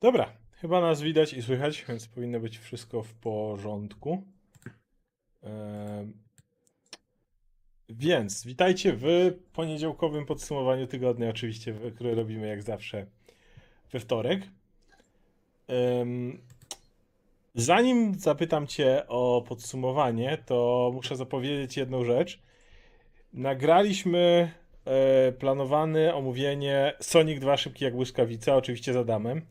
Dobra, chyba nas widać i słychać, więc powinno być wszystko w porządku. Więc witajcie w poniedziałkowym podsumowaniu tygodnia, oczywiście, które robimy jak zawsze we wtorek. Zanim zapytam Cię o podsumowanie, to muszę zapowiedzieć jedną rzecz. Nagraliśmy e, planowane omówienie Sonic 2 Szybki jak błyskawica, oczywiście z Adamem.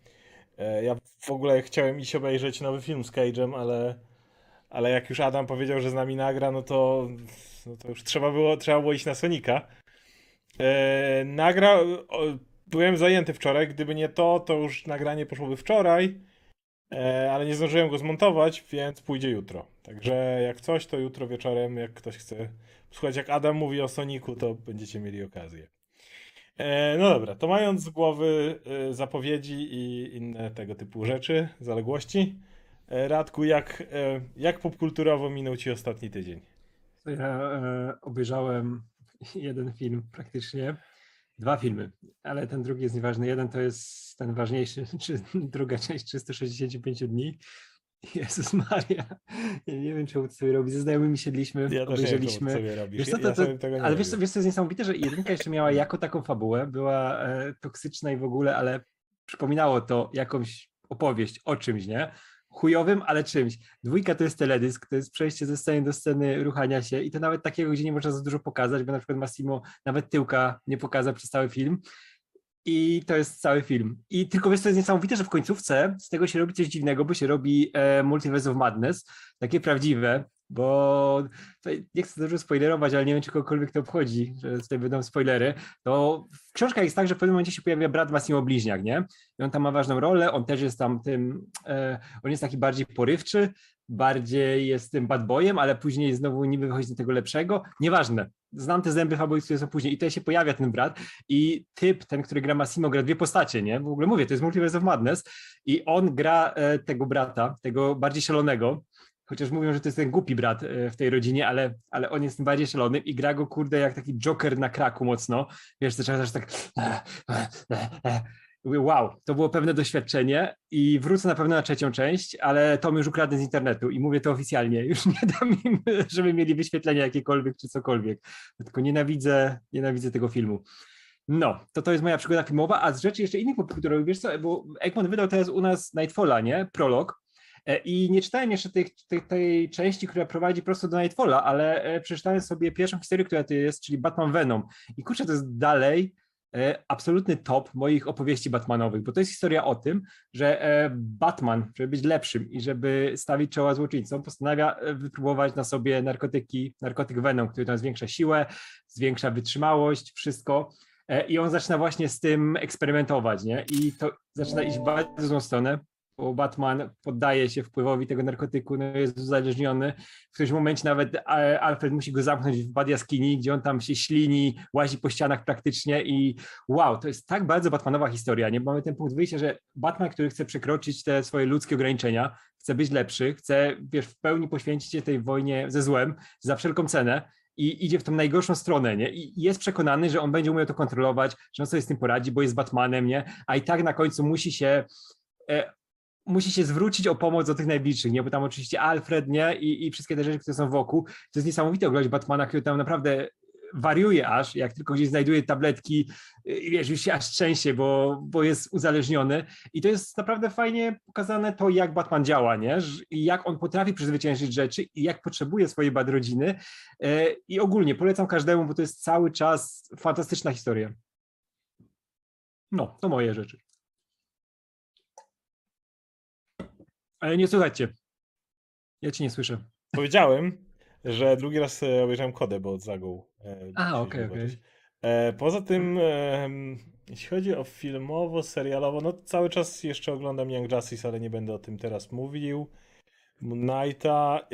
E, Ja w ogóle chciałem iść obejrzeć nowy film z Cage'em, ale, ale jak już Adam powiedział, że z nami nagra, no to, no to już trzeba było, trzeba było iść na Sonika. E, nagra... O, byłem zajęty wczoraj, gdyby nie to, to już nagranie poszłoby wczoraj, e, ale nie zdążyłem go zmontować, więc pójdzie jutro. Także jak coś, to jutro wieczorem, jak ktoś chce słuchać, jak Adam mówi o Soniku, to będziecie mieli okazję. E, no dobra, to mając z głowy e, zapowiedzi i inne tego typu rzeczy, zaległości, e, Radku, jak, jak popkulturowo minął Ci ostatni tydzień? Ja e, obejrzałem jeden film praktycznie, dwa filmy, ale ten drugi jest nieważny. Jeden to jest ten ważniejszy, czy druga część 365 dni. Jezus Maria, ja nie wiem czemu to sobie robi. Ze znajomymi siedliśmy, Ja też nie wiem, co obejrzeliśmy. Wiesz to, ja to, nie ale wiesz, wiesz co jest niesamowite, że jedynka jeszcze miała jako taką fabułę, była e, toksyczna i w ogóle, ale przypominało to jakąś opowieść o czymś, nie? Chujowym, ale czymś. Dwójka to jest teledysk, to jest przejście ze sceny do sceny ruchania się i to nawet takiego, gdzie nie można za dużo pokazać, bo na przykład Massimo nawet tyłka nie pokazał przez cały film. I to jest cały film. I tylko wiesz, co jest niesamowite, że w końcówce z tego się robi coś dziwnego, bo się robi e, Multiverse of Madness, takie prawdziwe, bo nie chcę dużo spoilerować, ale nie wiem, czy kogokolwiek to obchodzi, że tutaj będą spoilery, to w książkach jest tak, że w pewnym momencie się pojawia brat Massimo Bliźniak, nie? I on tam ma ważną rolę, on też jest tam tym, e, on jest taki bardziej porywczy, bardziej jest tym bad boyem, ale później znowu niby wychodzi do tego lepszego. Nieważne. Znam te zęby które są później i tutaj się pojawia ten brat i typ, ten, który gra Massimo, gra dwie postacie, nie? W ogóle mówię, to jest Multiverse of Madness i on gra e, tego brata, tego bardziej szalonego, chociaż mówią, że to jest ten głupi brat e, w tej rodzinie, ale, ale on jest bardziej szalonym i gra go, kurde, jak taki Joker na kraku mocno. Wiesz, to trzeba też tak... Mówię, Wow, to było pewne doświadczenie i wrócę na pewno na trzecią część, ale to już ukradnę z internetu i mówię to oficjalnie. Już nie dam im, żeby mieli wyświetlenia jakiekolwiek czy cokolwiek. Tylko nienawidzę, nienawidzę tego filmu. No, to to jest moja przygoda filmowa, a z rzeczy jeszcze innych popkulturowych, wiesz co, bo Egmont wydał teraz u nas Nightfalla, nie? Prolog. E, I nie czytałem jeszcze tej, tej, tej części, która prowadzi prosto do Nightfalla, ale e, przeczytałem sobie pierwszą historię, która to jest, czyli Batman Venom. I kurczę, to jest dalej absolutny top moich opowieści Batmanowych, bo to jest historia o tym, że e, Batman, żeby być lepszym i żeby stawić czoła złoczyńcom, postanawia e, wypróbować na sobie narkotyki, narkotyk Venom, który tam zwiększa siłę, zwiększa wytrzymałość, wszystko. E, I on zaczyna właśnie z tym eksperymentować, nie? I to zaczyna iść w bardzo złą stronę, bo Batman poddaje się wpływowi tego narkotyku, no jest uzależniony. W którymś momencie nawet e, Alfred musi go zamknąć w bad jaskini, gdzie on tam się ślini, łazi po ścianach praktycznie i wow, to jest tak bardzo Batmanowa historia, nie? Bo mamy ten punkt wyjścia, że Batman, który chce przekroczyć te swoje ludzkie ograniczenia, chce być lepszy, chce, wiesz, w pełni poświęcić się tej wojnie ze złem za wszelką cenę, i idzie w tą najgorszą stronę, nie? I jest przekonany, że on będzie umiał to kontrolować, że on sobie z tym poradzi, bo jest Batmanem, nie? A i tak na końcu musi się e, musi się zwrócić o pomoc do tych najbliższych, nie? Bo tam oczywiście Alfred, nie? I, i wszystkie te rzeczy, które są wokół. To jest niesamowite oglądać Batmana, który tam naprawdę wariuje aż, jak tylko gdzieś znajduje tabletki i wiesz, już się aż trzęsie, bo, bo jest uzależniony i to jest naprawdę fajnie pokazane to, jak Batman działa, nie? I jak on potrafi przezwyciężyć rzeczy i jak potrzebuje swojej bad rodziny E, i ogólnie polecam każdemu, bo to jest cały czas fantastyczna historia. No, to moje rzeczy. Ale nie słuchajcie. Ja cię nie słyszę. Powiedziałem, że drugi raz e, obejrzałem kodę, bo Zagą. e, A, okej, okej. zobaczyć. E, Poza tym, jeśli chodzi o filmowo, serialowo, no cały czas jeszcze oglądam Young Justice, ale nie będę o tym teraz mówił. Knighta.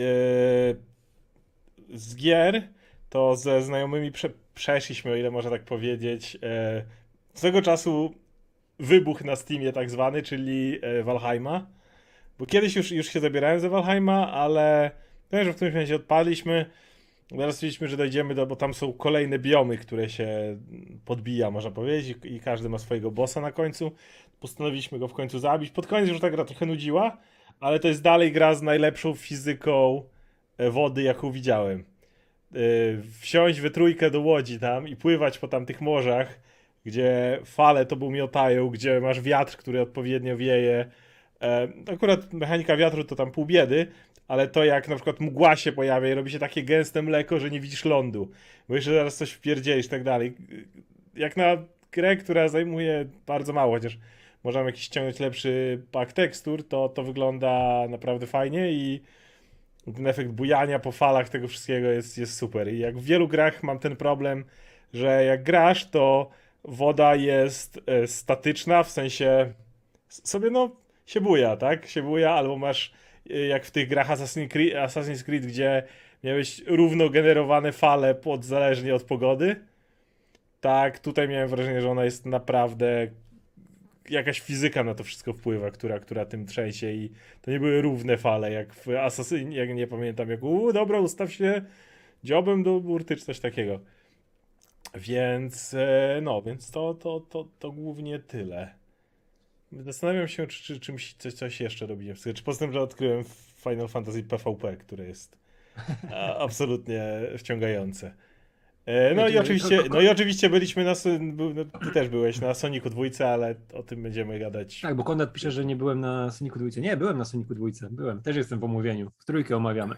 Z gier to ze znajomymi prze, przeszliśmy, o ile można tak powiedzieć. e, Swego czasu wybuch na Steamie tak zwany, czyli Valheima. Bo kiedyś już, już się zabierałem za Valheima, ale wiem, że w którymś momencie odpaliśmy. Teraz stwierdziliśmy, że dojdziemy do, bo tam są kolejne biomy, które się podbija, można powiedzieć, i każdy ma swojego bossa na końcu. Postanowiliśmy go w końcu zabić. Pod koniec już ta gra trochę nudziła, ale to jest dalej gra z najlepszą fizyką e, wody, jaką widziałem. E, Wsiąść we trójkę do łodzi tam i pływać po tamtych morzach, gdzie fale tobą miotają, gdzie masz wiatr, który odpowiednio wieje. E, Akurat mechanika wiatru to tam pół biedy, ale to jak na przykład mgła się pojawia i robi się takie gęste mleko, że nie widzisz lądu, bo jeszcze zaraz coś wpierdzielisz i tak dalej. Jak na grę, która zajmuje bardzo mało, chociaż możemy jakiś ściągnąć lepszy pak tekstur, to to wygląda naprawdę fajnie i ten efekt bujania po falach tego wszystkiego jest, jest super. I jak w wielu grach mam ten problem, że jak grasz, to woda jest e, statyczna, w sensie sobie no się buja, tak? Się buja, albo masz e, jak w tych grach Assassin's Creed, Assassin's Creed gdzie miałeś równo generowane fale pod, zależnie od pogody. Tak, tutaj miałem wrażenie, że ona jest naprawdę jakaś fizyka na to wszystko wpływa, która, która tym trzęsie i to nie były równe fale, jak w Assassinie, jak nie pamiętam, jak u, dobra, ustaw się dziobem do burty, czy coś takiego. Więc, e, no, więc to, to, to, to głównie tyle. Zastanawiam się, czy, czy czymś coś, coś jeszcze robiłem. Czy poza tym, że odkryłem Final Fantasy PvP, które jest absolutnie wciągające. E, No i oczywiście, no i oczywiście byliśmy na, no, ty też byłeś na Sonicu dwójce, ale o tym będziemy gadać. Tak, bo Konrad pisze, że nie byłem na Sonicu dwójce. Nie, byłem na Sonicu dwójce. Byłem. Też jestem w omówieniu. W trójkę omawiamy.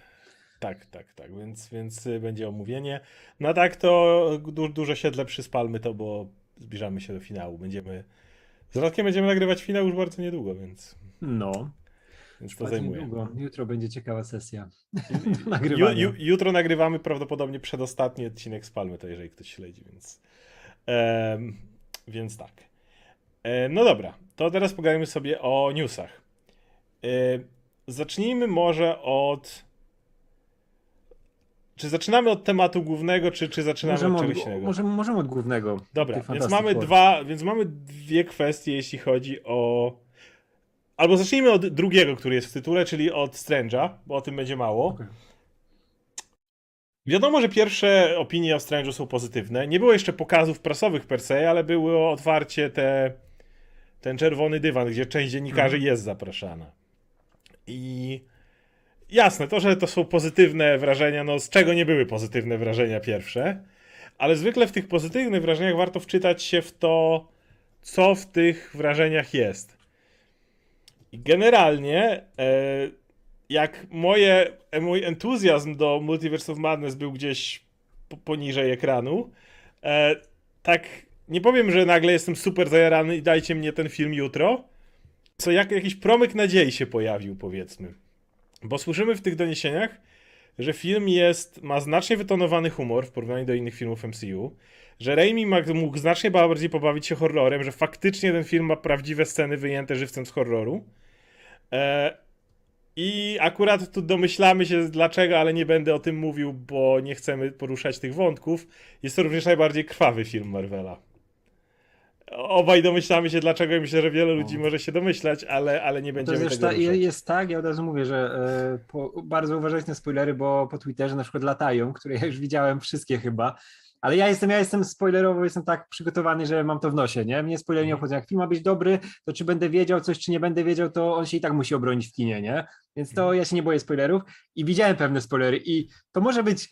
Tak, tak, tak, więc, więc y, będzie omówienie. No tak to du dużo siedle przyspalmy to, bo zbliżamy się do finału. Będziemy, z Radkiem będziemy nagrywać finał już bardzo niedługo, więc, No. więc to zajmuje. niedługo. Jutro będzie ciekawa sesja. Ju, Nagrywania. ju, jutro nagrywamy prawdopodobnie przedostatni odcinek Spalmy, to jeżeli ktoś śledzi, więc. em, więc tak. E, no dobra, to teraz pogadajmy sobie o newsach. E, zacznijmy może od. Czy zaczynamy od tematu głównego, czy, czy zaczynamy Możemy od od, czegoś innego? możemy, możemy od głównego. Dobra, więc mamy, Four. dwa, więc mamy dwie kwestie, jeśli chodzi o. Albo zacznijmy od drugiego, który jest w tytule, czyli od Strange'a, bo o tym będzie mało. Okej. Wiadomo, że pierwsze opinie o Strange'u są pozytywne. Nie było jeszcze pokazów prasowych per se, ale było otwarcie te, ten czerwony dywan, gdzie część dziennikarzy jest zapraszana. I jasne, to, że to są pozytywne wrażenia, no z czego nie były pozytywne wrażenia pierwsze, ale zwykle w tych pozytywnych wrażeniach warto wczytać się w to, co w tych wrażeniach jest. I generalnie, e, jak moje, e, mój entuzjazm do Multiverse of Madness był gdzieś po, poniżej ekranu, e, tak nie powiem, że nagle jestem super zajarany i dajcie mnie ten film jutro, co jak, jakiś promyk nadziei się pojawił, powiedzmy. Bo słyszymy w tych doniesieniach, że film jest, ma znacznie wytonowany humor w porównaniu do innych filmów MCU, że Raimi mógł znacznie bardziej pobawić się horrorem, że faktycznie ten film ma prawdziwe sceny wyjęte żywcem z horroru. E, I akurat tu domyślamy się dlaczego, ale nie będę o tym mówił, bo nie chcemy poruszać tych wątków. Jest to również najbardziej krwawy film Marvela. Obaj domyślamy się dlaczego i myślę, że wiele ludzi może się domyślać, ale, ale nie To będziemy jest, tego ta, ruszać. jest tak, ja od razu mówię, że e, po, bardzo uważajcie na spoilery, bo po Twitterze na przykład latają, które ja już widziałem wszystkie chyba. Ale ja jestem, ja jestem spoilerowo, jestem tak przygotowany, że mam to w nosie, nie? Mnie spoilery nie Mhm. obchodzą. Jak film ma być dobry, to czy będę wiedział coś, czy nie będę wiedział, to on się i tak musi obronić w kinie, nie? Więc to Mhm. ja się nie boję spoilerów i widziałem pewne spoilery i to może być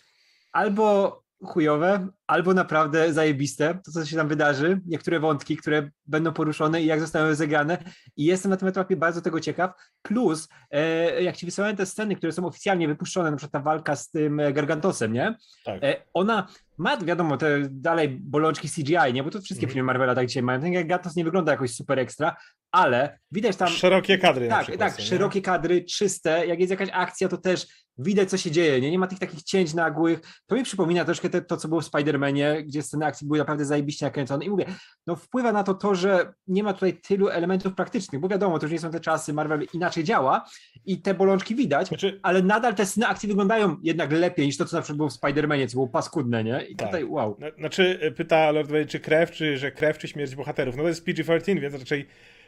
albo chujowe, albo naprawdę zajebiste, to co się tam wydarzy, niektóre wątki, które będą poruszone i jak zostaną rozegrane i jestem na tym etapie bardzo tego ciekaw, plus e, jak ci wysłałem te sceny, które są oficjalnie wypuszczone, na przykład ta walka z tym e, Gargantosem, nie? Tak. E, ona ma, wiadomo, te dalej bolączki CGI, nie? Bo to wszystkie Mhm. filmy Marvela tak dzisiaj mają. Ten Gargantos nie wygląda jakoś super ekstra, ale widać tam Szerokie kadry tak, przykład. tak, nie? szerokie kadry, czyste, jak jest jakaś akcja, to też widać, co się dzieje, nie? Nie ma tych takich cięć nagłych. To mi przypomina troszkę te, to, co było w Spider-Manie, gdzie sceny akcji były naprawdę zajebiście nakręcone. I mówię, no wpływa na to to, że nie ma tutaj tylu elementów praktycznych, bo wiadomo, to już nie są te czasy, Marvel inaczej działa i te bolączki widać, Znaczy, ale nadal te sceny akcji wyglądają jednak lepiej niż to, co na przykład było w Spider-Manie, co było paskudne, nie? I Tak. tutaj, wow. na- znaczy y, pyta Lord Vader, czy krew, czy że krew, czy śmierć bohaterów. No to jest PG-13, więc raczej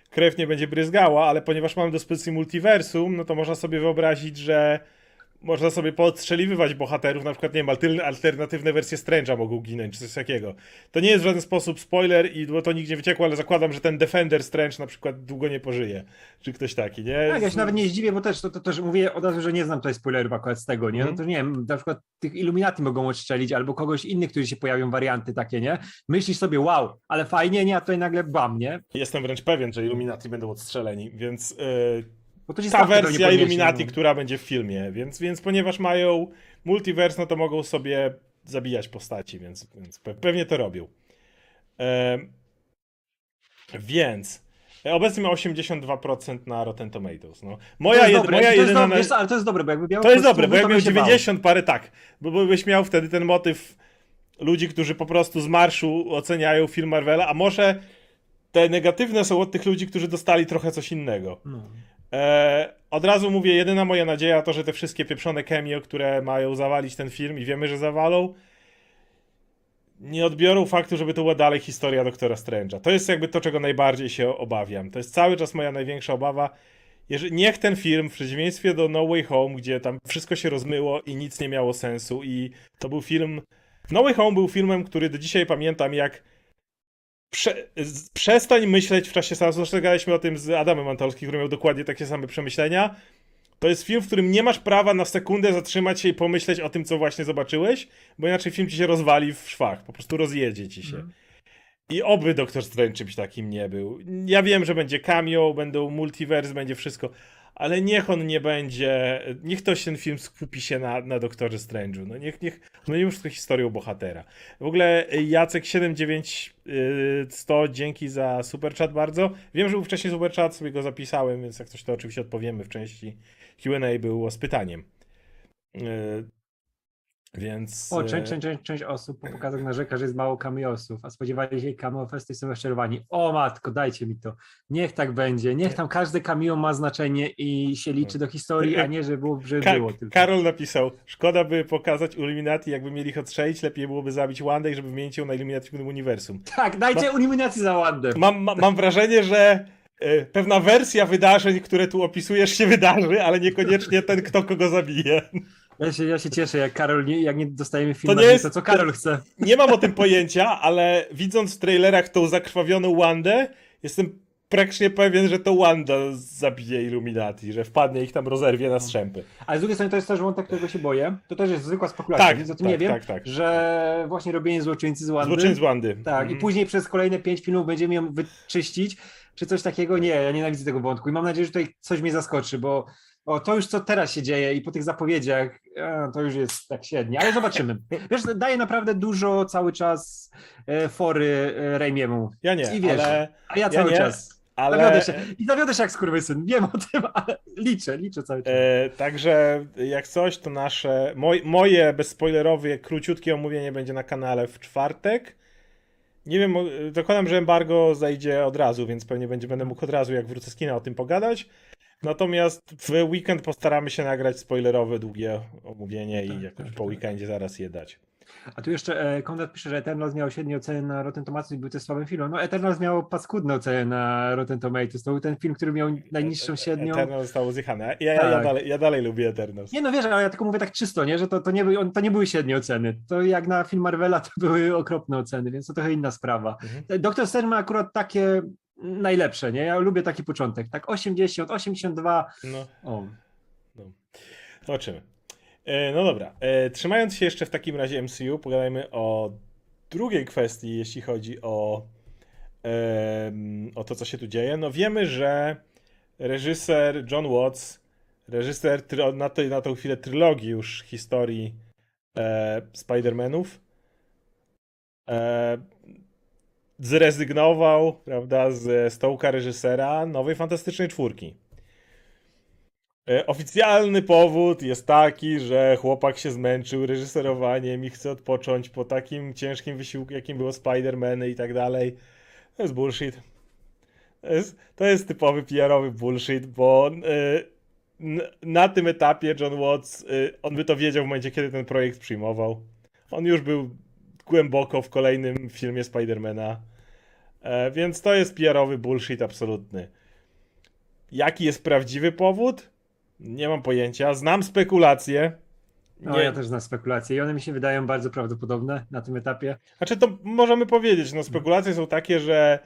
krew nie będzie bryzgała, ale ponieważ mamy do dyspozycji multiversum, no to można sobie wyobrazić, że można sobie poodstrzeliwywać bohaterów, na przykład, nie wiem, alternatywne wersje Strange'a mogą ginąć, czy coś takiego. To nie jest w żaden sposób spoiler i bo to nigdzie wyciekło, ale zakładam, że ten Defender Strange na przykład długo nie pożyje, czy ktoś taki, nie? Tak, ja się nawet nie zdziwię, bo też to, to też mówię od razu, że nie znam tutaj spoilerów akurat z tego, nie? No Mhm. to nie wiem, na przykład tych Illuminati mogą odstrzelić, albo kogoś innych, którzy się pojawią, warianty takie, nie? Myślisz sobie, wow, ale fajnie, nie, a tutaj nagle bam, nie? Jestem wręcz pewien, że Illuminati będą odstrzeleni, więc yy, to ta wersja Illuminati, no. która będzie w filmie, więc, więc ponieważ mają multiverse, no to mogą sobie zabijać postaci, więc, więc pe- pewnie to robią. Więc e, obecnie ma 82% na Rotten Tomatoes. No. To Moja, jest jed, dobre, moja to jest jedyna... ale to jest dobre, bo jakby miał To jest dobre, bo jak to miał bym się bał. 90 parę, tak, bo bo byś miał wtedy ten motyw ludzi, którzy po prostu z marszu oceniają film Marvela, a może te negatywne są od tych ludzi, którzy dostali trochę coś innego. No. E, od razu mówię, jedyna moja nadzieja to, że te wszystkie pieprzone cameo, które mają zawalić ten film i wiemy, że zawalą, nie odbiorą faktu, żeby to była dalej historia Doktora Strange'a. To jest jakby to, czego najbardziej się obawiam. To jest cały czas moja największa obawa. Jeżeli, niech ten film, w przeciwieństwie do No Way Home, gdzie tam wszystko się rozmyło i nic nie miało sensu i to był film... No Way Home był filmem, który do dzisiaj pamiętam jak Prze przestań myśleć w czasie seansu. Zresztą gadaliśmy o tym z Adamem Antolskim, który miał dokładnie takie same przemyślenia. To jest film, w którym nie masz prawa na sekundę zatrzymać się i pomyśleć o tym, co właśnie zobaczyłeś, bo inaczej film ci się rozwali w szwach, po prostu rozjedzie ci się. Mhm. I oby Doktor Strange czymś takim nie był. Ja wiem, że będzie cameo, będą multiverse, będzie wszystko, ale niech on nie będzie, niech ktoś ten film skupi się na, na Doktorze Strange'u. No niech, niech, no nie tylko historią bohatera. W ogóle y, Jacek 79100, dzięki za super chat bardzo. Wiem, że był wcześniej super chat, sobie go zapisałem, więc jak coś to oczywiście odpowiemy w części Q&A było z pytaniem. Więc... O, y, część, część, część, osób po pokazach narzeka, że jest mało cameosów, a spodziewali się cameo festy i są rozczarowani. O matko, dajcie mi to. Niech tak będzie. Niech tam każde cameo ma znaczenie i się liczy do historii, a nie, że było, że Ka- było tylko. Karol napisał, szkoda by pokazać Illuminati, jakby mieli ich odstrzelić, lepiej byłoby zabić Wandę i żeby wymienić ją na Illuminati w innym uniwersum. Tak, dajcie eliminację za ładem. Mam, ma, mam wrażenie, że e, pewna wersja wydarzeń, które tu opisujesz się wydarzy, ale niekoniecznie ten, kto kogo zabije. Ja się, ja się cieszę, jak Karol, nie, jak nie dostajemy filmu, nie to, jest- to co Karol chce. Nie mam o tym pojęcia, ale widząc w trailerach tą zakrwawioną Wandę, jestem praktycznie pewien, że to Wanda zabije Illuminati, że wpadnie ich tam rozerwie na strzępy. Ale z drugiej strony to jest też wątek, którego się boję. To też jest zwykła spekulacja, Tak, nic o tym tak, nie wiem, tak, tak. że właśnie robienie złoczyńcy z Wandy. Złoczyń z Wandy. Tak, Mhm. i później przez kolejne pięć filmów będziemy ją wyczyścić, czy coś takiego. Nie, ja nienawidzę tego wątku i mam nadzieję, że tutaj coś mnie zaskoczy, bo o, to już co teraz się dzieje i po tych zapowiedziach, e, to już jest tak średnie, ale zobaczymy. Wiesz, daje naprawdę dużo cały czas e, fory e, Raimiemu, Ja nie, I wiesz, ale... a ja Ja cały nie, czas. ale... Zawiodę się. I zawiodę się jak skurwysyn, wiem o tym, ale liczę, liczę cały czas. E, także jak coś, to nasze, moj, moje bezspoilerowe, króciutkie omówienie będzie na kanale w czwartek. Nie wiem, zakładam, że embargo zajdzie od razu, więc pewnie będzie, będę mógł od razu, jak wrócę z kina, o tym pogadać. Natomiast w weekend postaramy się nagrać spoilerowe, długie omówienie i Tak, jakoś tak, po tak. weekendzie zaraz je dać. A tu jeszcze e, Konrad pisze, że Eternals miał średnie oceny na Rotten Tomatoes i był też słabym filmem. No Eternals miał paskudne oceny na Rotten Tomatoes. To był ten film, który miał najniższą średnią. Eternal zostało zjechane. Ja, ja, ja, Tak. dalej, ja dalej lubię Eternals. Nie no wiesz, ale ja tylko mówię tak czysto, nie? że to, to, nie, były, on- to nie były średnie oceny. To jak na film Marvela to były okropne oceny, więc to trochę inna sprawa. Mhm. Doktor Strange ma akurat takie najlepsze, nie? Ja lubię taki początek. Tak 80, 82. No. O. Zobaczymy. E, No dobra. E, Trzymając się jeszcze w takim razie MCU, pogadajmy o drugiej kwestii, jeśli chodzi o, o to, co się tu dzieje. No wiemy, że reżyser John Watts, reżyser na, tej, na tą chwilę trylogii już historii e, Spider-Manów, zrezygnował, prawda, z stołka reżysera nowej Fantastycznej Czwórki. E, Oficjalny powód jest taki, że chłopak się zmęczył reżyserowaniem i chce odpocząć po takim ciężkim wysiłku, jakim było Spider-Man i tak dalej. To jest bullshit. To jest, to jest typowy PR-owy bullshit, bo e, na tym etapie John Watts, e, on by to wiedział w momencie, kiedy ten projekt przyjmował. On już był głęboko w kolejnym filmie Spidermana, e, więc to jest PR-owy bullshit absolutny. Jaki jest prawdziwy powód? Nie mam pojęcia. Znam spekulacje. No, ja też znam spekulacje i one mi się wydają bardzo prawdopodobne na tym etapie. Znaczy to możemy powiedzieć, no spekulacje są takie, że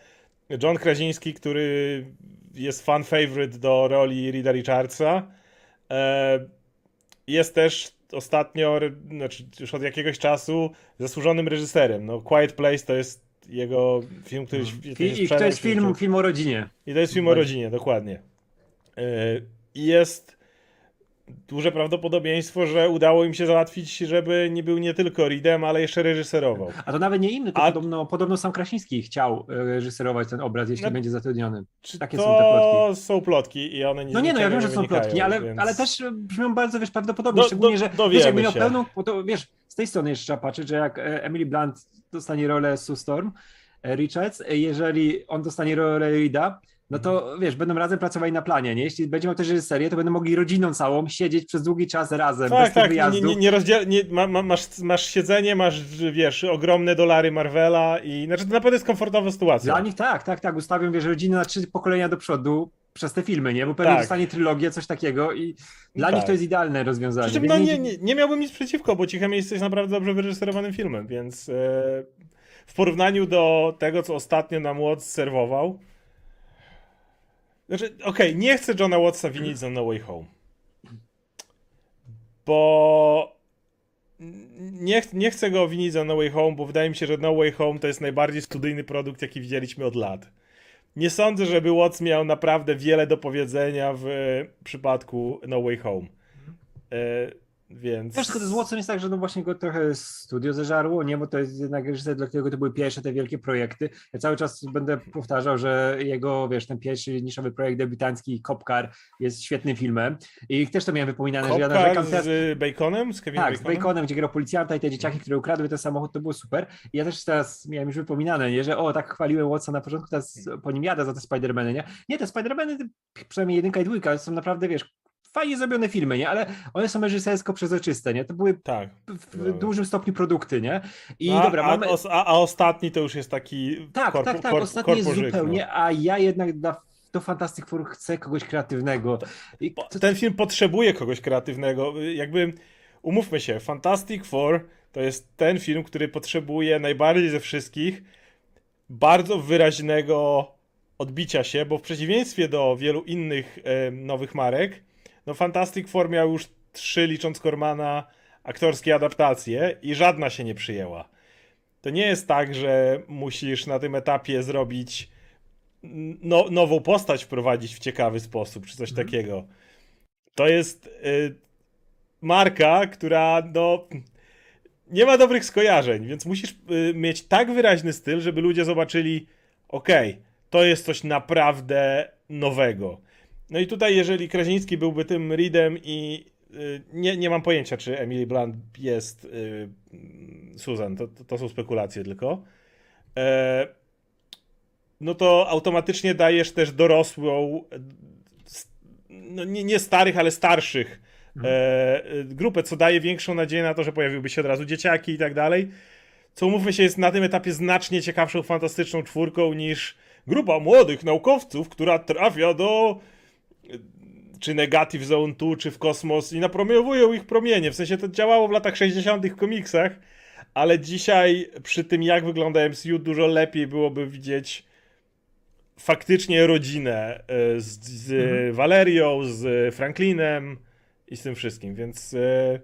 John Krasinski, który jest fan favorite do roli Rida Richardsa, e, jest też ostatnio, znaczy już od jakiegoś czasu zasłużonym reżyserem. No Quiet Place to jest jego film, który się I, i to jest film, film o rodzinie. I to jest film o rodzinie, dokładnie. E, jest duże prawdopodobieństwo, że udało im się załatwić, żeby nie był nie tylko Reedem, ale jeszcze reżyserował. A to nawet nie inny, to A- podobno, podobno sam Krasiński chciał e, reżyserować ten obraz, jeśli No- będzie zatrudniony. Czy Takie to są te plotki. są plotki i one nic No nie, no ja wiem, że są plotki, ale, więc- ale też e, brzmią bardzo, wiesz, prawdopodobnie, Do- szczególnie, do- że dowiemy wiesz, jakby miał pełną, to wiesz, z tej strony jeszcze trzeba patrzeć, że jak e, Emily Blunt dostanie rolę Sue Storm, Richards, jeżeli on dostanie rolę Rida, no to wiesz, będą razem pracowali na planie, nie? Jeśli będzie miał też reżyserię, to będą mogli rodziną całą siedzieć przez długi czas razem, bez Tak, tych tak, nie, wyjazdów. nie, nie rozdziel... nie, ma, ma, masz, masz siedzenie, masz, wiesz, ogromne dolary Marvela i, znaczy to naprawdę jest komfortowa sytuacja. Dla nich tak, tak, tak, ustawią, wiesz, rodzinę na trzy pokolenia do przodu przez te filmy, nie? Bo pewnie Tak. dostanie trylogię, coś takiego i dla Tak. nich to jest idealne rozwiązanie. Przy czym, więc no nie, nie, nie miałbym nic przeciwko, bo Ciche Miejsce jest naprawdę dobrze wyreżyserowanym filmem, więc e, w porównaniu do tego, co ostatnio nam Watts serwował, znaczy, okej, nie chcę Johna Wattsa winić za No Way Home, bo nie, ch- nie chcę go winić za No Way Home, bo wydaje mi się, że No Way Home to jest najbardziej studyjny produkt, jaki widzieliśmy od lat. Nie sądzę, żeby Watts miał naprawdę wiele do powiedzenia w przypadku No Way Home. E, więc. Wiesz, tylko z Watson jest tak, że no właśnie go trochę studio zeżarło, nie? Bo to jest jednak reżyser, dla którego to były pierwsze te wielkie projekty. Ja cały czas będę powtarzał, że jego, wiesz, ten pierwszy niszowy projekt debiutancki Cop Car jest świetnym filmem. I też to miałem wypominane, że ja narzekam teraz... z Baconem? Z Kevinem Tak, z Baconem? Baconem, gdzie grał policjanta i te dzieciaki, które ukradły ten samochód, to było super. I ja też teraz miałem już wypominane, nie? że o, tak chwaliłem Watsa na początku, teraz po nim jadę za te Spidermany, nie? Nie, te Spidermany, przynajmniej jedynka i dwójka, są naprawdę, wiesz, fajnie zrobione filmy, nie? Ale one są reżysersko przezroczyste, nie? To były Tak. w dużym stopniu produkty, nie? I a, dobra, a, mamy... a, a ostatni to już jest taki. Tak, korpo, tak, tak, korp- ostatni jest korpożyk, zupełnie, a ja jednak dla, do Fantastic Four chcę kogoś kreatywnego. I No. Ten film potrzebuje kogoś kreatywnego. Jakby, umówmy się, Fantastic Four to jest ten film, który potrzebuje najbardziej ze wszystkich bardzo wyraźnego odbicia się, bo w przeciwieństwie do wielu innych nowych marek, no Fantastic Four miał już trzy, licząc Cormana, aktorskie adaptacje i żadna się nie przyjęła. To nie jest tak, że musisz na tym etapie zrobić no, nową postać wprowadzić w ciekawy sposób, czy coś Mhm. takiego. To jest y, marka, która no, nie ma dobrych skojarzeń, więc musisz y, mieć tak wyraźny styl, żeby ludzie zobaczyli, okej, to jest coś naprawdę nowego. No i tutaj, jeżeli Kraziński byłby tym Reedem i y, nie, nie mam pojęcia, czy Emily Blunt jest y, Susan, to, to, są spekulacje tylko, e, no to automatycznie dajesz też dorosłą, no nie, nie starych, ale starszych e, e, grupę, co daje większą nadzieję na to, że pojawiłyby się od razu dzieciaki i tak dalej. Co umówmy się, jest na tym etapie znacznie ciekawszą, fantastyczną czwórką niż grupa młodych naukowców, która trafia do czy Negative Zone 2, czy w kosmos i napromiowują ich promienie. W sensie to działało w latach 60. w komiksach, ale dzisiaj przy tym, jak wygląda MCU, dużo lepiej byłoby widzieć faktycznie rodzinę e, z, z Mhm. Walerią, z Franklinem i z tym wszystkim, więc e,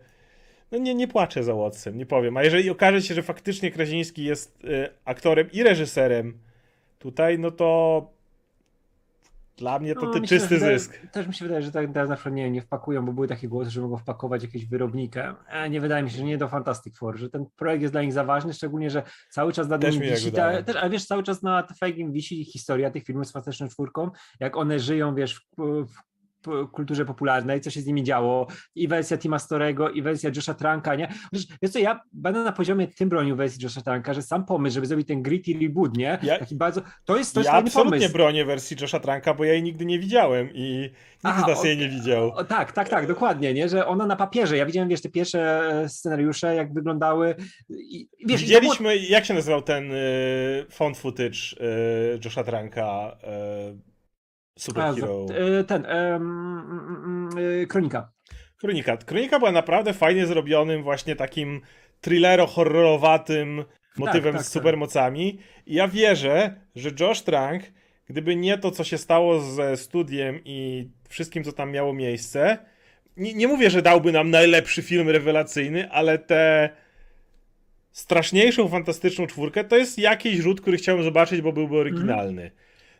no nie, nie płaczę za Wattsem, nie powiem. A jeżeli okaże się, że faktycznie Kraziński jest e, aktorem i reżyserem tutaj, no to dla mnie to No, ty, czysty wydaje- zysk. Też mi się wydaje, że tak teraz na przykład nie, nie wpakują, bo były takie głosy, że mogą wpakować jakiegoś wyrobnika. A nie wydaje mi się, że nie do Fantastic Four, że ten projekt jest dla nich za ważny, szczególnie, że cały czas nad Też nim wisi, ta, też, ale wiesz, cały czas nad Feigiem wisi historia tych filmów z Fantastyczną Czwórką, jak one żyją, wiesz, w, w kulturze popularnej, co się z nimi działo, i wersja Tima Storego, i wersja Josha Tranka, nie? Wiesz co, ja będę na poziomie tym bronił wersji Josha Tranka, że sam pomysł, żeby zrobić ten gritty reboot, nie? Ja- Taki bardzo, to jest, to jest Ja absolutnie pomysł. bronię wersji Josha Tranka, bo ja jej nigdy nie widziałem i nikt Aha, z nas jej nie widział. O, tak, tak, tak, dokładnie, nie? Że ona na papierze, ja widziałem, wiesz, te pierwsze e, scenariusze, jak wyglądały i wiesz, to było- Widzieliśmy, jak się nazywał ten y, found footage y, Josha Tranka? Y, superhero. e, ten, mm, mm, e, Kronika. Kronika. Kronika była naprawdę fajnie zrobionym, właśnie takim thrillero-horrorowatym motywem tak, z tak. supermocami. I ja wierzę, że Josh Trank, gdyby nie to, co się stało ze studiem i wszystkim, co tam miało miejsce, nie, nie mówię, że dałby nam najlepszy film rewelacyjny, ale tę straszniejszą, fantastyczną czwórkę to jest jakiś rzut, który chciałem zobaczyć, bo byłby oryginalny.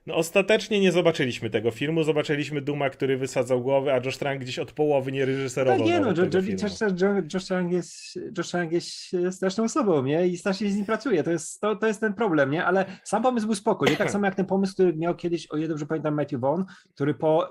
No ostatecznie nie zobaczyliśmy tego filmu, zobaczyliśmy Duma, który wysadzał głowę, a Josh Trank gdzieś od połowy nie reżyserował Tak, nie no, Jo- Jo-. Josh, Josh, Trank jest, Josh Trank jest straszną osobą, nie? I strasznie z nim pracuje, to jest, to, to jest ten problem, nie? Ale sam pomysł był spoko, nie? Tak samo jak ten pomysł, który miał kiedyś, o ile dobrze pamiętam, Matthew Vaughn, który po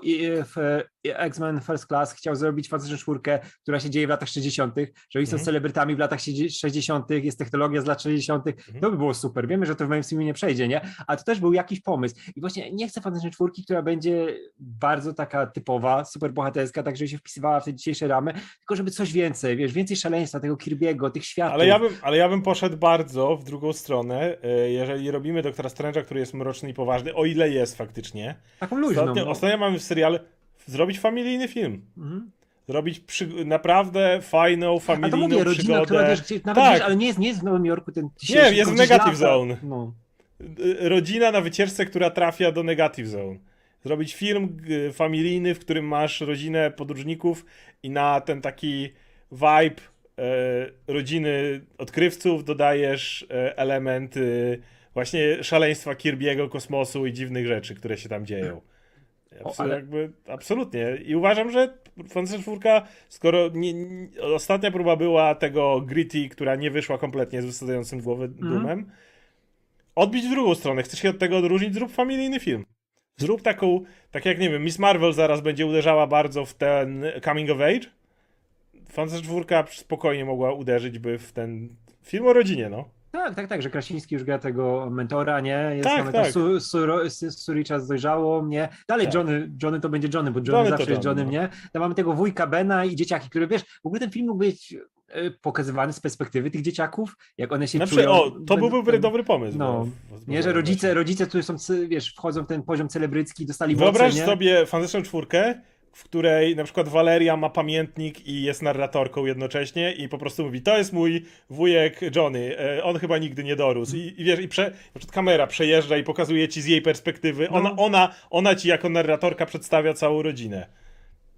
X-Men First Class chciał zrobić fantastyczną czwórkę, która się dzieje w latach 60., że oni są Mhm. celebrytami w latach siedzi- 60., jest technologia z lat 60., Mhm. to by było super. Wiemy, że to w mainstreamie nie przejdzie, nie? Ale to też był jakiś pomysł. I właśnie nie chcę fantastycznej czwórki, która będzie bardzo taka typowa, super bohaterska, tak żeby się wpisywała w te dzisiejsze ramy, tylko żeby coś więcej, wiesz, więcej szaleństwa, tego Kirby'ego, tych światów. Ale ja, bym, ale ja bym poszedł bardzo w drugą stronę, e, jeżeli robimy Doktora Strange'a, który jest mroczny i poważny, o ile jest faktycznie. Taką luźną. Ostatnio, no. ostatnio mamy w serialu zrobić familijny film. Mhm. Zrobić przy, naprawdę fajną, A to familijną mówię, rodzina, przygodę. która gdzie, nawet Tak. wiesz, ale nie jest, nie jest w Nowym Jorku ten Nie, jest w Negative lata. Zone. No. Y, Rodzina na wycieczce, która trafia do Negative Zone. Zrobić film g- familijny, w którym masz rodzinę podróżników i na ten taki vibe e, rodziny odkrywców dodajesz elementy właśnie szaleństwa Kirby'ego, kosmosu i dziwnych rzeczy, które się tam dzieją. O, ale- jakby, absolutnie. I uważam, że Fantastyczna Czwórka, skoro nie, nie, ostatnia próba była tego gritty, która nie wyszła kompletnie z wysadzającym głowę dumem, odbić w drugą stronę. Chcesz się od tego odróżnić? Zrób familijny film. Zrób taką, tak jak nie wiem, Miss Marvel zaraz będzie uderzała bardzo w ten coming of age. Fantastyczna Czwórka spokojnie mogła uderzyć by w ten film o rodzinie, no. Tak, tak, tak, że Krasiński już gra tego mentora, nie? Jest Tak, mamy tak. Su, Su, Su, Suricza z dojrzałą, nie? Dalej Tak. Johnny, Johnny to będzie Johnny, bo Johnny, Johnny zawsze jest Johnny, no. nie? Tam mamy tego wujka Bena i dzieciaki, które wiesz, w ogóle ten film mógł być pokazywany z perspektywy tych dzieciaków, jak one się Na czują. o, to byłby dobry pomysł. No. bo- Nie, że rodzice, rodzice, którzy są, wiesz, wchodzą w ten poziom celebrycki, dostali Wyobraź moce, sobie fantastyczną czwórkę, w której na przykład Valeria ma pamiętnik i jest narratorką jednocześnie i po prostu mówi, to jest mój wujek Johnny, e, on chyba nigdy nie dorósł. I, i wiesz, i prze, kamera przejeżdża i pokazuje ci z jej perspektywy, No. ona, ona, ona ci jako narratorka przedstawia całą rodzinę.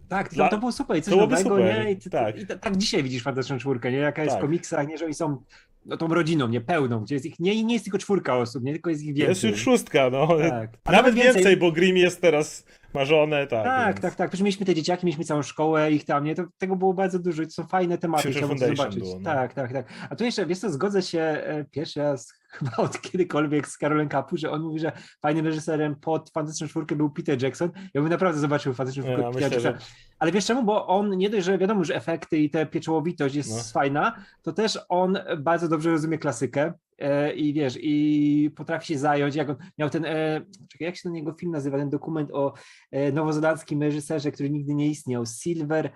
Tak, Dla- to, było super i coś nowego, super, nie? I, ty- tak. i ta- tak dzisiaj widzisz Fantastyczną Czwórkę, nie? Jaka jest Tak. w komiksach, nie? Że oni są no, tą rodziną, nie? Pełną, gdzie jest ich, nie, nie jest tylko czwórka osób, nie? Tylko jest ich więcej. Jest już szóstka, no. Tak. A Nawet więcej, bo Grimm jest teraz marzone, tak. Tak, więc- tak, tak. Przecież mieliśmy te dzieciaki, mieliśmy całą szkołę ich tam, nie? To, tego było bardzo dużo i to są fajne tematy, chciałbym zobaczyć. było, no. Tak, tak, tak. A tu jeszcze, wiesz co, zgodzę się e, pierwszy raz chyba od kiedykolwiek z Karolem Kapu, że on mówi, że fajnym reżyserem pod Fantastyczną Czwórkę był Peter Jackson. Ja bym naprawdę zobaczył Fantastyczną Czwórkę myślę, że Jacksona. Ale wiesz czemu? Bo on nie dość, że wiadomo, że efekty i te pieczołowitość jest No. fajna, to też on bardzo dobrze rozumie klasykę i wiesz, i potrafi się zająć, jak on miał ten, e, czekaj, jak się ten jego film nazywa, ten dokument o e, nowozelandzkim reżyserze, który nigdy nie istniał, Silver,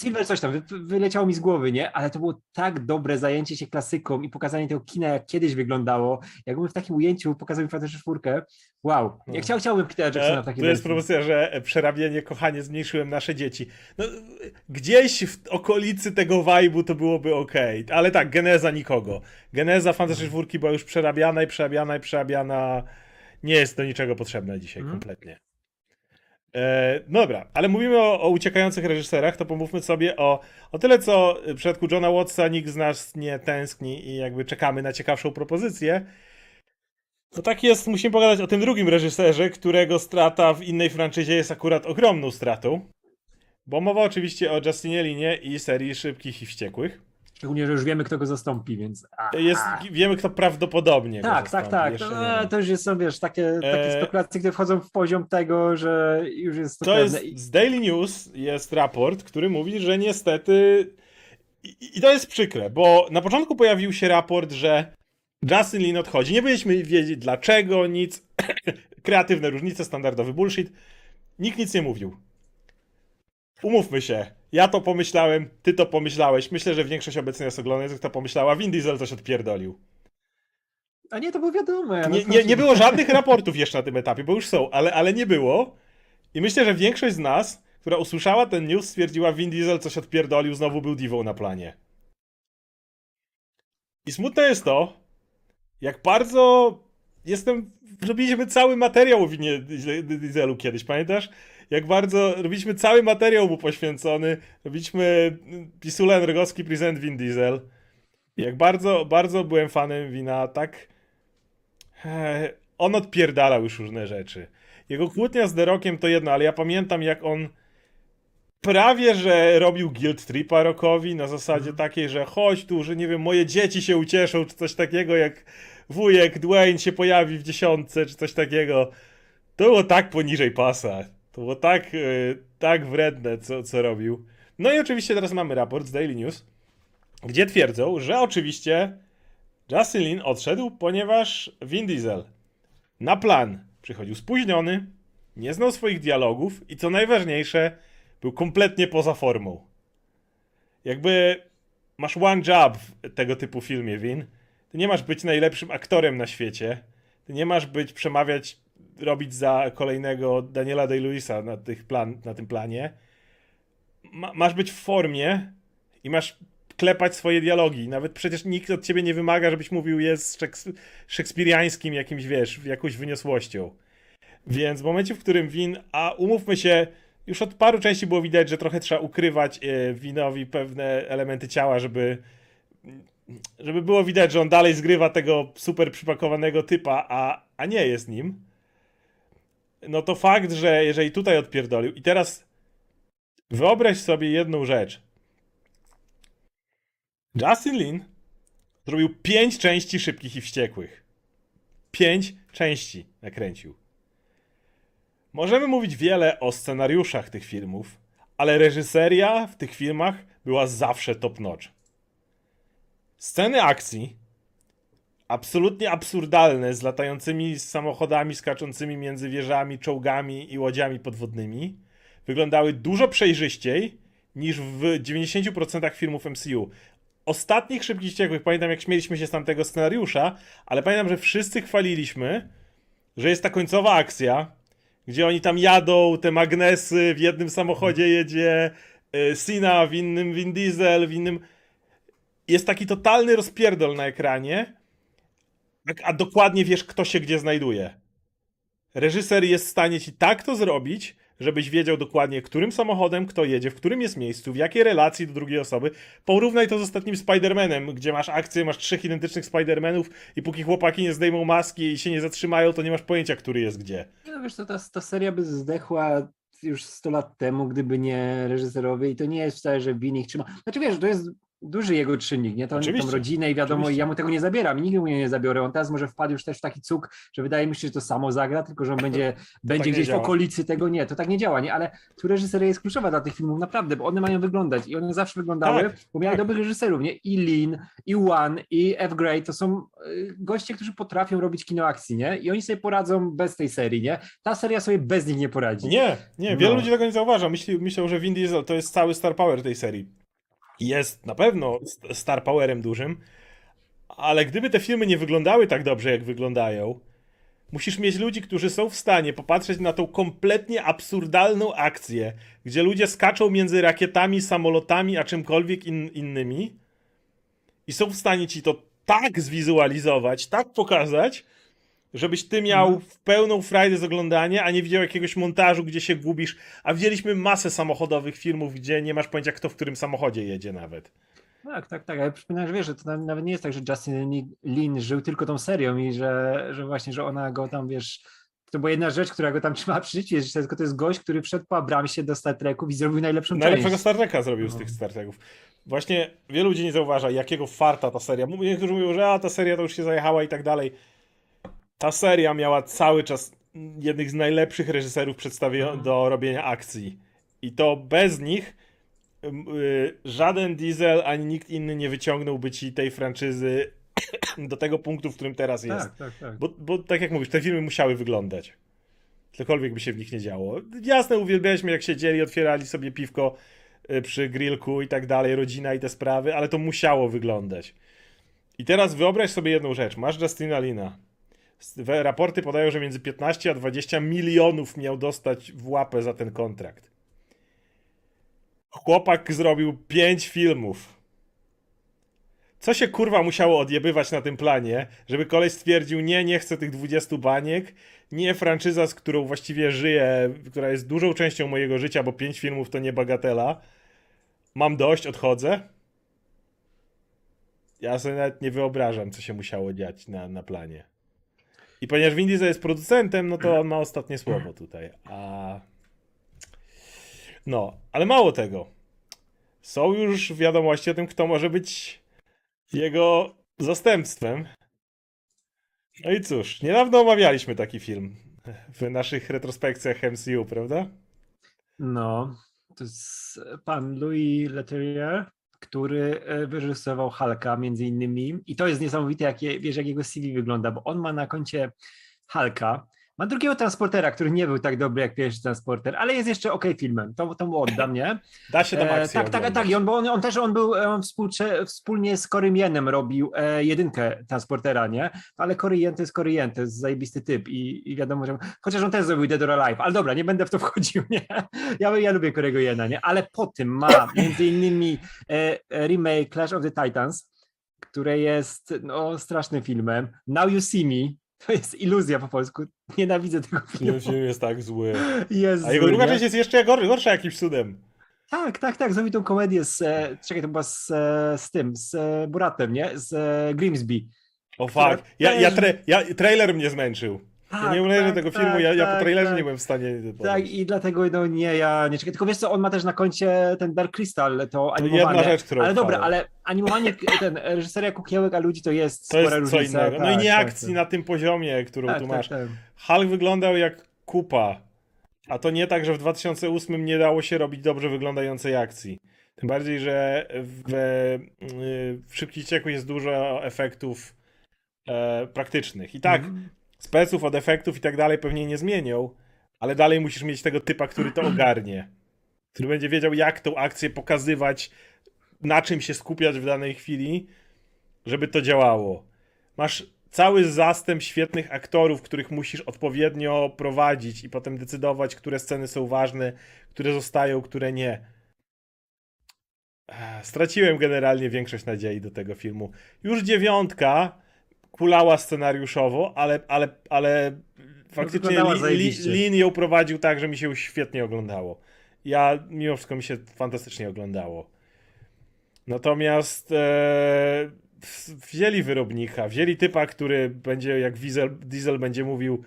Silver coś tam, wy, wyleciało mi z głowy, nie? Ale to było tak dobre zajęcie się klasyką i pokazanie tego kina, jak kiedyś wyglądało, jakbym w takim ujęciu pokazał mi Fantastyczną Czwórkę, wow, No. ja chciał, chciałbym Petera Jacksona w E, takim Tu jest propozycja, że e, przerabianie, kochanie, zmniejszyłem nasze dzieci. No, e, gdzieś w okolicy tego vibe'u to byłoby ok, ale tak, geneza nikogo. Geneza Fantastycznej Czwórki była już przerabiana i przerabiana i przerabiana. Nie jest do niczego potrzebna dzisiaj Mhm. kompletnie. E, dobra, ale mówimy o, o uciekających reżyserach, to pomówmy sobie o, o tyle, co w przypadku Johna Wattsa nikt z nas nie tęskni i jakby czekamy na ciekawszą propozycję. No tak jest, musimy pogadać o tym drugim reżyserze, którego strata w innej franczyzie jest akurat ogromną stratą. Bo mowa oczywiście o Justinie Linie i serii Szybkich i Wściekłych. Szczególnie, że już wiemy, kto go zastąpi, więc... a, Jest, wiemy, kto prawdopodobnie Tak, tak, tak. To, wiemy. to już jest, są, wiesz, takie, takie E, spekulacje, które wchodzą w poziom tego, że już jest to, To jest z Daily News jest raport, który mówi, że niestety i, i to jest przykre, bo na początku pojawił się raport, że Justin Lin odchodzi. Nie byliśmy wiedzieć dlaczego, nic. Kreatywne różnice, standardowy bullshit. Nikt nic nie mówił. Umówmy się. Ja to pomyślałem, ty to pomyślałeś. Myślę, że większość obecnie nas oglądających to pomyślała. Vin Diesel coś odpierdolił. A nie, to było wiadome. no Nie, nie, nie było żadnych raportów jeszcze na tym etapie, bo już są, ale, ale nie było. I myślę, że większość z nas, która usłyszała ten news, stwierdziła, Vin Diesel coś odpierdolił, znowu był divą na planie. I smutne jest to, jak bardzo jestem... Robiliśmy cały materiał o Winie Dieselu kiedyś, pamiętasz? Jak bardzo robiliśmy cały materiał mu poświęcony. Robiliśmy Pisula Rogowski Present Vin Diesel. Jak bardzo, bardzo byłem fanem Wina, tak... Eee, On odpierdalał już różne rzeczy. Jego kłótnia z The Rockiem to jedno, ale ja pamiętam jak on prawie, że robił guilt tripa Rockowi na zasadzie takiej, że chodź tu, że nie wiem, moje dzieci się ucieszą, czy coś takiego, jak wujek Dwayne się pojawi w dziesiątce, czy coś takiego. To było tak poniżej pasa. To było tak, e, tak wredne, co, co robił. No i oczywiście teraz mamy raport z Daily News, gdzie twierdzą, że oczywiście Justin Lin odszedł, ponieważ Vin Diesel na plan przychodził spóźniony, nie znał swoich dialogów i co najważniejsze, był kompletnie poza formą. Jakby masz one job w tego typu filmie, Vin. Ty nie masz być najlepszym aktorem na świecie. Ty nie masz być, przemawiać, robić za kolejnego Daniela Day-Lewisa na, tych plan, na tym planie. Ma, masz być w formie i masz klepać swoje dialogi. Nawet przecież nikt od ciebie nie wymaga, żebyś mówił je z szeks- szekspiriańskim jakimś, wiesz, jakąś wyniosłością. Więc w momencie, w którym Win, a umówmy się, już od paru części było widać, że trochę trzeba ukrywać e, Winowi pewne elementy ciała, żeby żeby było widać, że on dalej zgrywa tego super przypakowanego typa, a, a nie jest nim. No to fakt, że jeżeli tutaj odpierdolił i teraz wyobraź sobie jedną rzecz. Justin Lin zrobił pięć części szybkich i wściekłych. Pięć części nakręcił. Możemy mówić wiele o scenariuszach tych filmów, ale reżyseria w tych filmach była zawsze top notch. Sceny akcji absolutnie absurdalne z latającymi samochodami skaczącymi między wieżami, czołgami i łodziami podwodnymi wyglądały dużo przejrzyściej niż w 90% filmów MCU. Ostatnich Szybkich Wściekłych pamiętam jak śmieliśmy się z tamtego scenariusza, ale pamiętam, że wszyscy chwaliliśmy, że jest ta końcowa akcja, gdzie oni tam jadą, te magnesy, w jednym samochodzie jedzie y, Sina, w innym Vin Diesel, w innym... Jest taki totalny rozpierdol na ekranie, tak, a dokładnie wiesz, kto się gdzie znajduje. Reżyser jest w stanie ci tak to zrobić, żebyś wiedział dokładnie, którym samochodem kto jedzie, w którym jest miejscu, w jakiej relacji do drugiej osoby. Porównaj to z ostatnim Spider-Manem, gdzie masz akcję, masz trzech identycznych Spider-Manów i póki chłopaki nie zdejmą maski i się nie zatrzymają, to nie masz pojęcia, który jest gdzie. No wiesz, to ta, ta seria by zdechła już 100 lat temu, gdyby nie reżyserowie i to nie jest wcale, że Vin ich trzyma. Znaczy wiesz, to jest duży jego czynnik, nie? To Oczywiście, tą rodzinę i wiadomo, oczywiście. ja mu tego nie zabieram, i nigdy mu nie zabiorę. On teraz może wpadł już też w taki cuk, że wydaje mi się, że to samo zagra, tylko że on będzie, będzie nie gdzieś w okolicy tego. Nie, to tak nie działa, nie? Ale tu reżyseria jest kluczowa dla tych filmów, naprawdę, bo one mają wyglądać i one zawsze wyglądały, Tak, bo miały tak. dobrych reżyserów, nie? I Lin, i One, i F. Gray, to są y, goście, którzy potrafią robić kino akcji, nie? I oni sobie poradzą bez tej serii, nie? Ta seria sobie bez nich nie poradzi. Nie, nie, wielu No. ludzi tego nie zauważa. Myśli, myślą, że Vin Diesel to jest cały star power tej serii. Jest na pewno st- star powerem dużym, ale gdyby te filmy nie wyglądały tak dobrze, jak wyglądają, musisz mieć ludzi, którzy są w stanie popatrzeć na tą kompletnie absurdalną akcję, gdzie ludzie skaczą między rakietami, samolotami, a czymkolwiek in, innymi i są w stanie ci to tak zwizualizować, tak pokazać, żebyś ty miał w pełną frajdę z oglądania, a nie widział jakiegoś montażu, gdzie się gubisz. A widzieliśmy masę samochodowych filmów, gdzie nie masz pojęcia, kto w którym samochodzie jedzie nawet. Tak, tak, tak. Ale przypominam, że wiesz, że to na- nawet nie jest tak, że Justin Li- Lin żył tylko tą serią i że, że właśnie, że ona go tam, wiesz, to była jedna rzecz, która go tam trzymała przy życiu, jest, tylko to jest gość, który wszedł po Abramsie do Star Treków i zrobił najlepszą Najlepszego część. Star Treka zrobił z No. tych Star Treków. Właśnie wielu ludzi nie zauważa, jakiego farta ta seria. Niektórzy mówią, że a, ta seria to już się zajechała i tak dalej. Ta seria miała cały czas jednych z najlepszych reżyserów przedstawionych Mhm. do robienia akcji. I to bez nich ym, y, żaden Diesel ani nikt inny nie wyciągnąłby ci tej franczyzy do tego punktu, w którym teraz jest. Tak, tak, tak. Bo, bo tak jak mówisz, te filmy musiały wyglądać. Cokolwiek by się w nich nie działo. Jasne, uwielbialiśmy jak siedzieli, otwierali sobie piwko y, przy grillku i tak dalej, rodzina i te sprawy, ale to musiało wyglądać. I teraz wyobraź sobie jedną rzecz. Masz Justina Lina. Raporty podają, że między 15 a 20 milionów miał dostać w łapę za ten kontrakt. Chłopak zrobił 5 filmów. Co się kurwa musiało odjebywać na tym planie, żeby koleś stwierdził, nie, nie chcę tych 20 baniek, nie franczyza, z którą właściwie żyję, która jest dużą częścią mojego życia, bo 5 filmów to nie bagatela. Mam dość, odchodzę. Ja sobie nawet nie wyobrażam, co się musiało dziać na, na planie. I ponieważ Vin Diesel jest producentem, no to on ma ostatnie słowo tutaj. A... No, ale mało tego. Są już wiadomości o tym, kto może być jego zastępstwem. No i cóż, niedawno omawialiśmy taki film w naszych retrospekcjach MCU, prawda? No, to jest pan Louis Leterrier, który e, wyreżyserował Hulka między innymi. I to jest niesamowite, jakie, wiesz, jak jego CV wygląda, bo on ma na koncie Hulka, ma drugiego transportera, który nie był tak dobry jak pierwszy transporter, ale jest jeszcze ok filmem, to, to mu oddam, nie? Da się tam E, akcję tak, tak, tak, i on, bo on, on też on był e, współcze, wspólnie z Korymienem robił e, jedynkę transportera, nie? Ale Koryen to jest Koryen, to jest zajebisty typ i, i wiadomo, że chociaż on też zrobił Dead or Alive, ale dobra, nie będę w to wchodził, nie? Ja, ja lubię Korego Jena, nie? Ale po tym ma między innymi e, e, remake Clash of the Titans, które jest no, strasznym filmem. Now You See Me, to jest iluzja po polsku. Nienawidzę tego filmu. Ten film jest tak zły. Jest A jego zły, druga nie? część jest jeszcze gor- gorsza jakimś cudem. Tak, tak, tak, zrobił tą komedię z, e, czekaj, to była z, e, z tym, z e, Buratem, nie? Z e, Grimsby. O fuck. Ja, ja, ja, trailer mnie zmęczył. Ja Tak, nie obejrzę tak, tego tak, filmu, ja, ja tak, po trailerze tak. nie byłem w stanie Tak, i dlatego no nie, ja nie czekaj. Tylko wiesz co, on ma też na koncie ten Dark Crystal, to To animowane. jedna rzecz, którą ale dobra, ale animowanie, ten reżyseria Kukiełek, a ludzi to jest To spora jest co różnica. innego. No i tak, nie akcji na tym poziomie, którą tu masz. tak. Hulk wyglądał jak kupa. A to nie tak, że w 2008 nie dało się robić dobrze wyglądającej akcji. Tym bardziej, że w, w Szybkich Ciekłych jest dużo efektów e, praktycznych. I tak, Mhm. Speców od efektów i tak dalej pewnie nie zmienią, ale dalej musisz mieć tego typa, który to ogarnie. Który będzie wiedział, jak tą akcję pokazywać, na czym się skupiać w danej chwili, żeby to działało. Masz cały zastęp świetnych aktorów, których musisz odpowiednio prowadzić i potem decydować, które sceny są ważne, które zostają, które nie. Straciłem generalnie większość nadziei do tego filmu. Już dziewiątka kulała scenariuszowo, ale, ale, ale faktycznie wyglądała li, li. Lin ją prowadził tak, że mi się świetnie oglądało. Ja, mimo wszystko mi się fantastycznie oglądało. Natomiast e, wzięli wyrobnika, wzięli typa, który będzie, jak Diesel, Diesel będzie mówił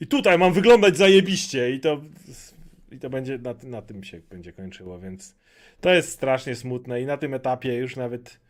i tutaj mam wyglądać zajebiście i to, i to będzie, na, na tym się będzie kończyło, więc to jest strasznie smutne i na tym etapie już nawet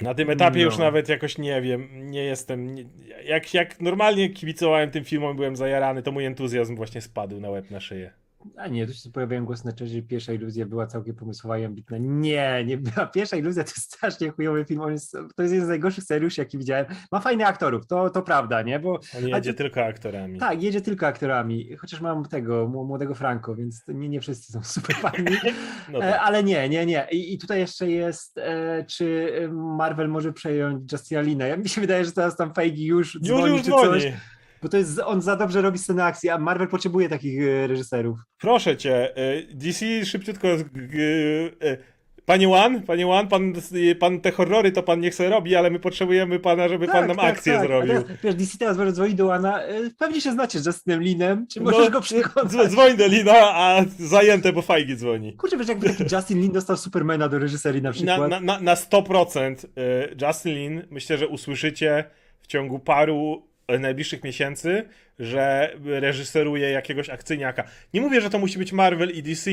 na tym etapie już No. nawet jakoś nie wiem, nie jestem, nie, jak, jak normalnie kibicowałem tym filmom, byłem zajarany, to mój entuzjazm właśnie spadł na łeb, na szyję. A nie, tu się pojawiają głosy na czacie, że pierwsza iluzja była całkiem pomysłowa i ambitna. Nie, nie była. Pierwsza iluzja to strasznie chujowy film. On jest, to jest jeden z najgorszych scenariuszy, jaki widziałem. Ma fajnych aktorów, to, to prawda, nie? Bo On A jedzie ty- tylko aktorami. tak, jedzie tylko aktorami. Chociaż mam tego mł- młodego Franco, więc nie, nie wszyscy są super fajni. No E, tak. ale nie, nie, nie. I, I tutaj jeszcze jest, e, czy Marvel może przejąć Justina Lina. Ja mi się wydaje, że teraz tam Feige już Już, dzwoni już czy coś, dzwoni. Bo to jest, on za dobrze robi scenę akcji, a Marvel potrzebuje takich e, reżyserów. Proszę cię, y, DC szybciutko. y, Panie Wan, panie Wan, pan, pan te horrory to pan niech sobie robi, ale my potrzebujemy pana, żeby pan nam akcję A zrobił. teraz, wiesz, DC teraz może dzwoni do Łana, e, pewnie się znacie z Justinem Linem, czy No, możesz go dzwo- przekonać? Dzwoń do Lina, a zajęte, bo Fajgi dzwoni. Kurczę, wiesz, jakby taki Justin Lin dostał Supermana do reżyserii na przykład. Na, na, na, na 100% y, Justin Lin, myślę, że usłyszycie w ciągu paru najbliższych miesięcy, że reżyseruje jakiegoś akcyjniaka. Nie mówię, że to musi być Marvel i DC,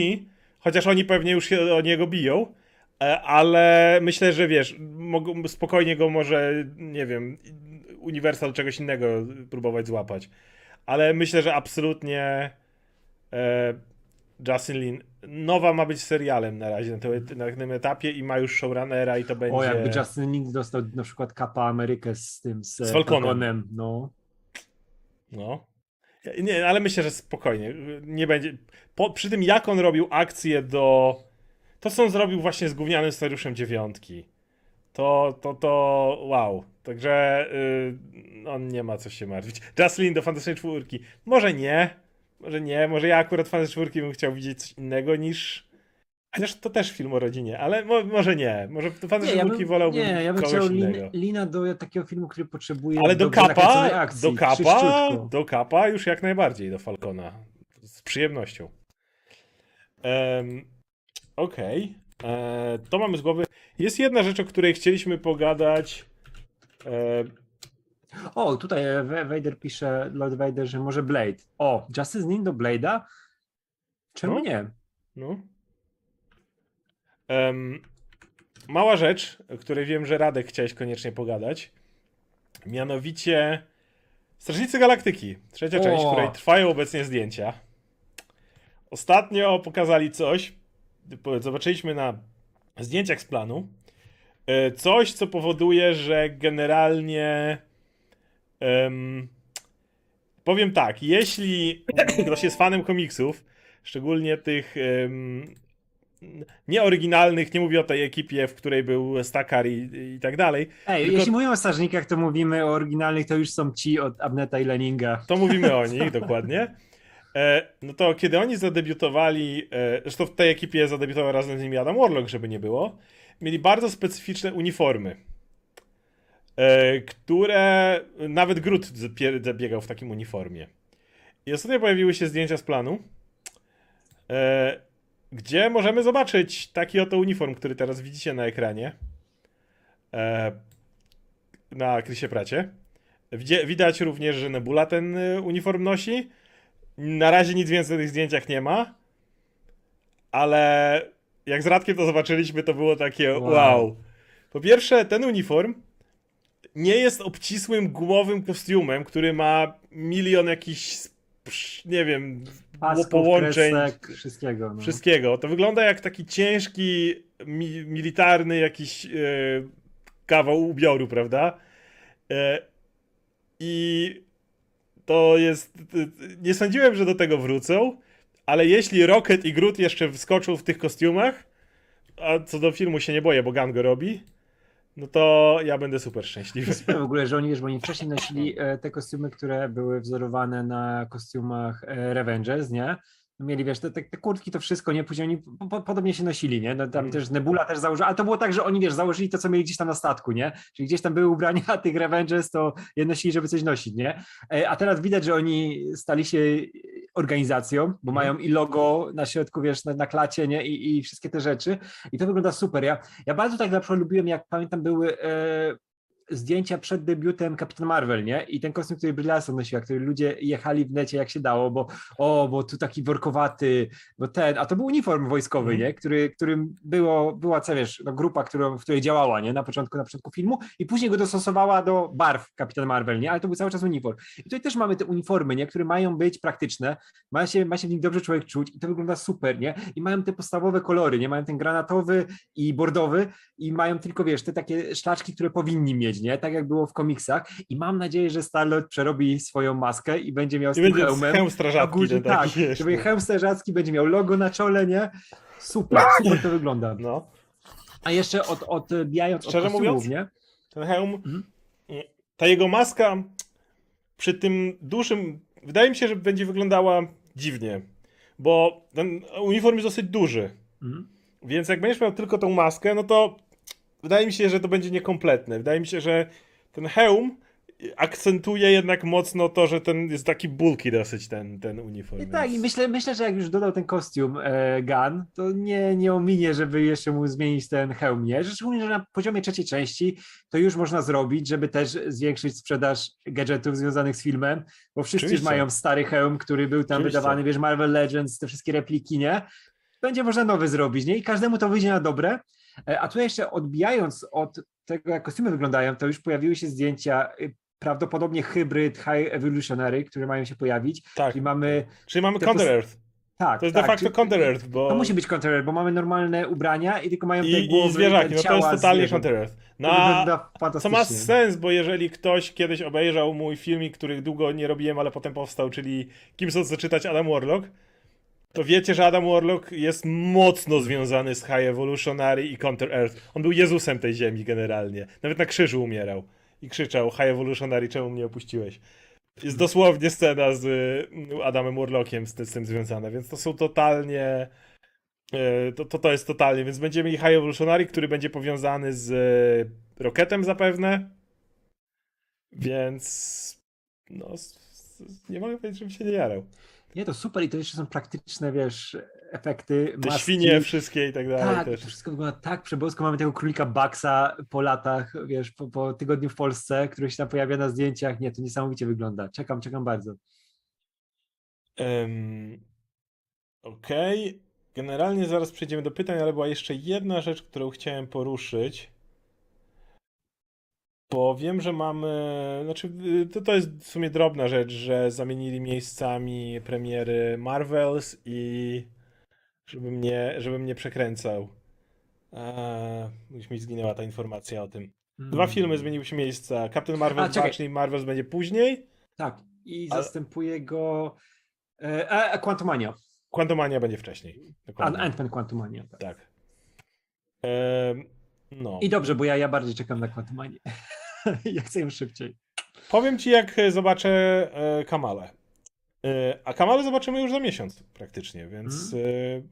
chociaż oni pewnie już się o niego biją, e, ale myślę, że wiesz, spokojnie go może, nie wiem, Universal czegoś innego próbować złapać. Ale myślę, że absolutnie e, Justin Lin. Nowa ma być serialem na razie na, tym- na tym etapie i ma już showrunnera i to będzie. O, jakby Justin Lin dostał na przykład Kapa Amerykę z tym, z, Z Falconem. Falconem, no. No. Nie, ale myślę, że spokojnie. Nie będzie. Po, przy tym, jak on robił akcję do. To, co on zrobił właśnie z gównianym scenariuszem dziewiątki. to, to, to wow. Także y, on nie ma co się martwić. Jocelyn do Fantastycznej Czwórki. Może nie, może nie, może ja akurat Fantastycznej Czwórki bym chciał widzieć coś innego niż... Chociaż to też film o rodzinie, ale mo, może nie. Może do Fantastycznej ja Czwórki bym, wolałbym nie, ja bym kogoś chciał innego. lin, lina do takiego filmu, który potrzebuje Ale do kapa, akcji, do kapa, do kapa już jak najbardziej do Falcona. Z przyjemnością. Em, Okej. E, To mamy z głowy. Jest jedna rzecz, o której chcieliśmy pogadać. E, O, tutaj e, Vader pisze, Lord Vader, że może Blade. O, Justice Nin do Blade'a? Czemu No. nie? No. Em, mała rzecz, o której wiem, że Radek chciałeś koniecznie pogadać. Mianowicie Strażnicy Galaktyki. Trzecia część, O. w której trwają obecnie zdjęcia. Ostatnio pokazali coś. Zobaczyliśmy na zdjęciach z planu. e, Coś, co powoduje, że generalnie. Em, powiem tak, jeśli ktoś jest fanem komiksów, szczególnie tych em, nieoryginalnych, nie mówię o tej ekipie, w której był Stakar i, i tak dalej, Ej, Tylko- jeśli mówimy o strażnikach, to mówimy o oryginalnych, to już są ci od Abneta i Leninga. to mówimy o nich dokładnie. E, no to kiedy oni zadebiutowali, e, zresztą w tej ekipie zadebiutował razem z nimi Adam Warlock, żeby nie było, mieli bardzo specyficzne uniformy, które nawet zapie- zabiegał w takim uniformie. I ostatnio pojawiły się zdjęcia z planu, e, gdzie możemy zobaczyć taki oto uniform, który teraz widzicie na ekranie. E, na Chrisie Pracie. Widać również, że Nebula ten uniform nosi. Na razie nic więcej na tych zdjęciach nie ma. Ale jak z Radkiem to zobaczyliśmy, to było takie wow. Wow. Po pierwsze, ten uniform nie jest obcisłym gumowym kostiumem, który ma milion jakichś, nie wiem, Pasków, połączeń. kresek, wszystkiego. No. Wszystkiego. To wygląda jak taki ciężki, mi, militarny jakiś e, kawał ubioru, prawda? E, I to jest. t- Nie sądziłem, że do tego wrócą, ale jeśli Rocket i Groot jeszcze wskoczą w tych kostiumach, a co do filmu się nie boję, bo Gun go robi, no to ja będę super szczęśliwy. super w ogóle, że oni, wiesz, bo oni wcześniej nosili e, te kostiumy, które były wzorowane na kostiumach e, Revengers, nie? Mieli, wiesz, te, te, kurtki, to wszystko, nie? Później oni po, po, podobnie się nosili, nie? No, tam Mm. też Nebula też założyła, ale to było tak, że oni, wiesz, założyli to, co mieli gdzieś tam na statku, nie? Czyli gdzieś tam były ubrania tych Revengers, to je nosili, żeby coś nosić, nie? E, A teraz widać, że oni stali się organizacją, bo Mhm. mają i logo na środku, wiesz, na, na klacie, nie? I, I wszystkie te rzeczy. I to wygląda super. Ja, ja bardzo tak na przykład lubiłem, jak pamiętam, były e, zdjęcia przed debiutem Kapitan Marvel, nie? I ten kostium, który Brie Larson nosiła, który ludzie jechali w necie jak się dało, bo o, bo tu taki workowaty, bo ten, a to był uniform wojskowy, Mhm. nie? Który, którym było, była, co wiesz, no, grupa, którą, w której działała, nie? Na początku, na początku filmu i później go dostosowała do barw Kapitan Marvel, nie? Ale to był cały czas uniform. I tutaj też mamy te uniformy, nie? Które mają być praktyczne, ma się, ma się w nich dobrze człowiek czuć i to wygląda super, nie? I mają te podstawowe kolory, nie? Mają ten granatowy i bordowy i mają tylko, wiesz, te takie szlaczki, które powinni mieć, nie? Tak jak było w komiksach i mam nadzieję, że Starlord przerobi swoją maskę i będzie miał z tym hełmem hełm strażacki, górze, taki, tak, wiesz, żeby no. hełm strażacki będzie miał logo na czole, nie? Super, super to wygląda. No. A jeszcze od, odbijając Szczerze od kostiumów, mówiąc? nie? Ten hełm, Mhm. ta jego maska przy tym dużym, wydaje mi się, że będzie wyglądała dziwnie, bo ten uniform jest dosyć duży, Mhm. więc jak będziesz miał tylko tą maskę, no to wydaje mi się, że to będzie niekompletne. Wydaje mi się, że ten hełm akcentuje jednak mocno to, że ten jest taki bulky dosyć ten, ten uniform. I tak, i myślę, myślę, że jak już dodał ten kostium e, Gun, to nie, nie ominie, żeby jeszcze mu zmienić ten hełm, nie? Szczególnie, że na poziomie trzeciej części to już można zrobić, żeby też zwiększyć sprzedaż gadżetów związanych z filmem, bo wszyscy już Oczywiście. mają stary hełm, który był tam Oczywiście. wydawany, wiesz, Marvel Legends, te wszystkie repliki, nie? Będzie można nowy zrobić, nie? I każdemu to wyjdzie na dobre. E, A tu jeszcze odbijając od tego, jak kostiumy wyglądają, to już pojawiły się zdjęcia y, prawdopodobnie hybryd High Evolutionary, które mają się pojawić. Tak, I mamy czyli mamy te Counter Earth. tak, To jest tak, de facto czyli- Counter Earth, bo... To musi być Counter bo mamy normalne ubrania i tylko mają te I, głowy, I zwierzaki, no to jest totalnie. Counter Earth. To No, Co ma sens, bo jeżeli ktoś kiedyś obejrzał mój filmik, który długo nie robiłem, ale potem powstał, czyli Kim są zaczytać Adam Warlock, to wiecie, że Adam Warlock jest mocno związany z High Evolutionary i Counter Earth. On był Jezusem tej ziemi generalnie. Nawet na krzyżu umierał. I krzyczał, High Evolutionary, czemu mnie opuściłeś? Jest dosłownie scena z y, Adamem Warlockiem z, tym związana, więc to są totalnie... y, To, to, to jest totalnie, więc będziemy mieli High Evolutionary, który będzie powiązany z y, Rocketem zapewne. Więc no, nie mogę powiedzieć, żebym się nie jarał. Nie, to super i to jeszcze są praktyczne, wiesz, efekty. Te maski. świnie wszystkie i tak dalej Tak, też. to wszystko wygląda tak przebosko. Mamy tego królika Baxa po latach, wiesz, po, po tygodniu w Polsce, który się tam pojawia na zdjęciach. Nie, to niesamowicie wygląda. Czekam, czekam bardzo. Em, Okej. Generalnie zaraz przejdziemy do pytań, ale była jeszcze jedna rzecz, którą chciałem poruszyć. Bo wiem, że mamy. Znaczy, y, to, to jest w sumie drobna rzecz, że zamienili miejscami premiery Marvels i. Żeby mnie, żeby mnie przekręcał. Eee, już mi zginęła ta informacja o tym. Dwa Mm. filmy zmieniły się miejsca. Captain Marvel A, 2, czekaj. czyli Marvels będzie później. Tak, i Ale- zastępuje go e, e, Quantumania. Quantumania będzie wcześniej. Dokładnie. Ant-Man Quantumania. Tak. Tak. Em, no. I dobrze, bo ja, ja bardziej czekam na Quantumanię. ja chcę ją szybciej. Powiem ci, jak e, zobaczę e, Kamale. E, a Kamale zobaczymy już za miesiąc praktycznie, więc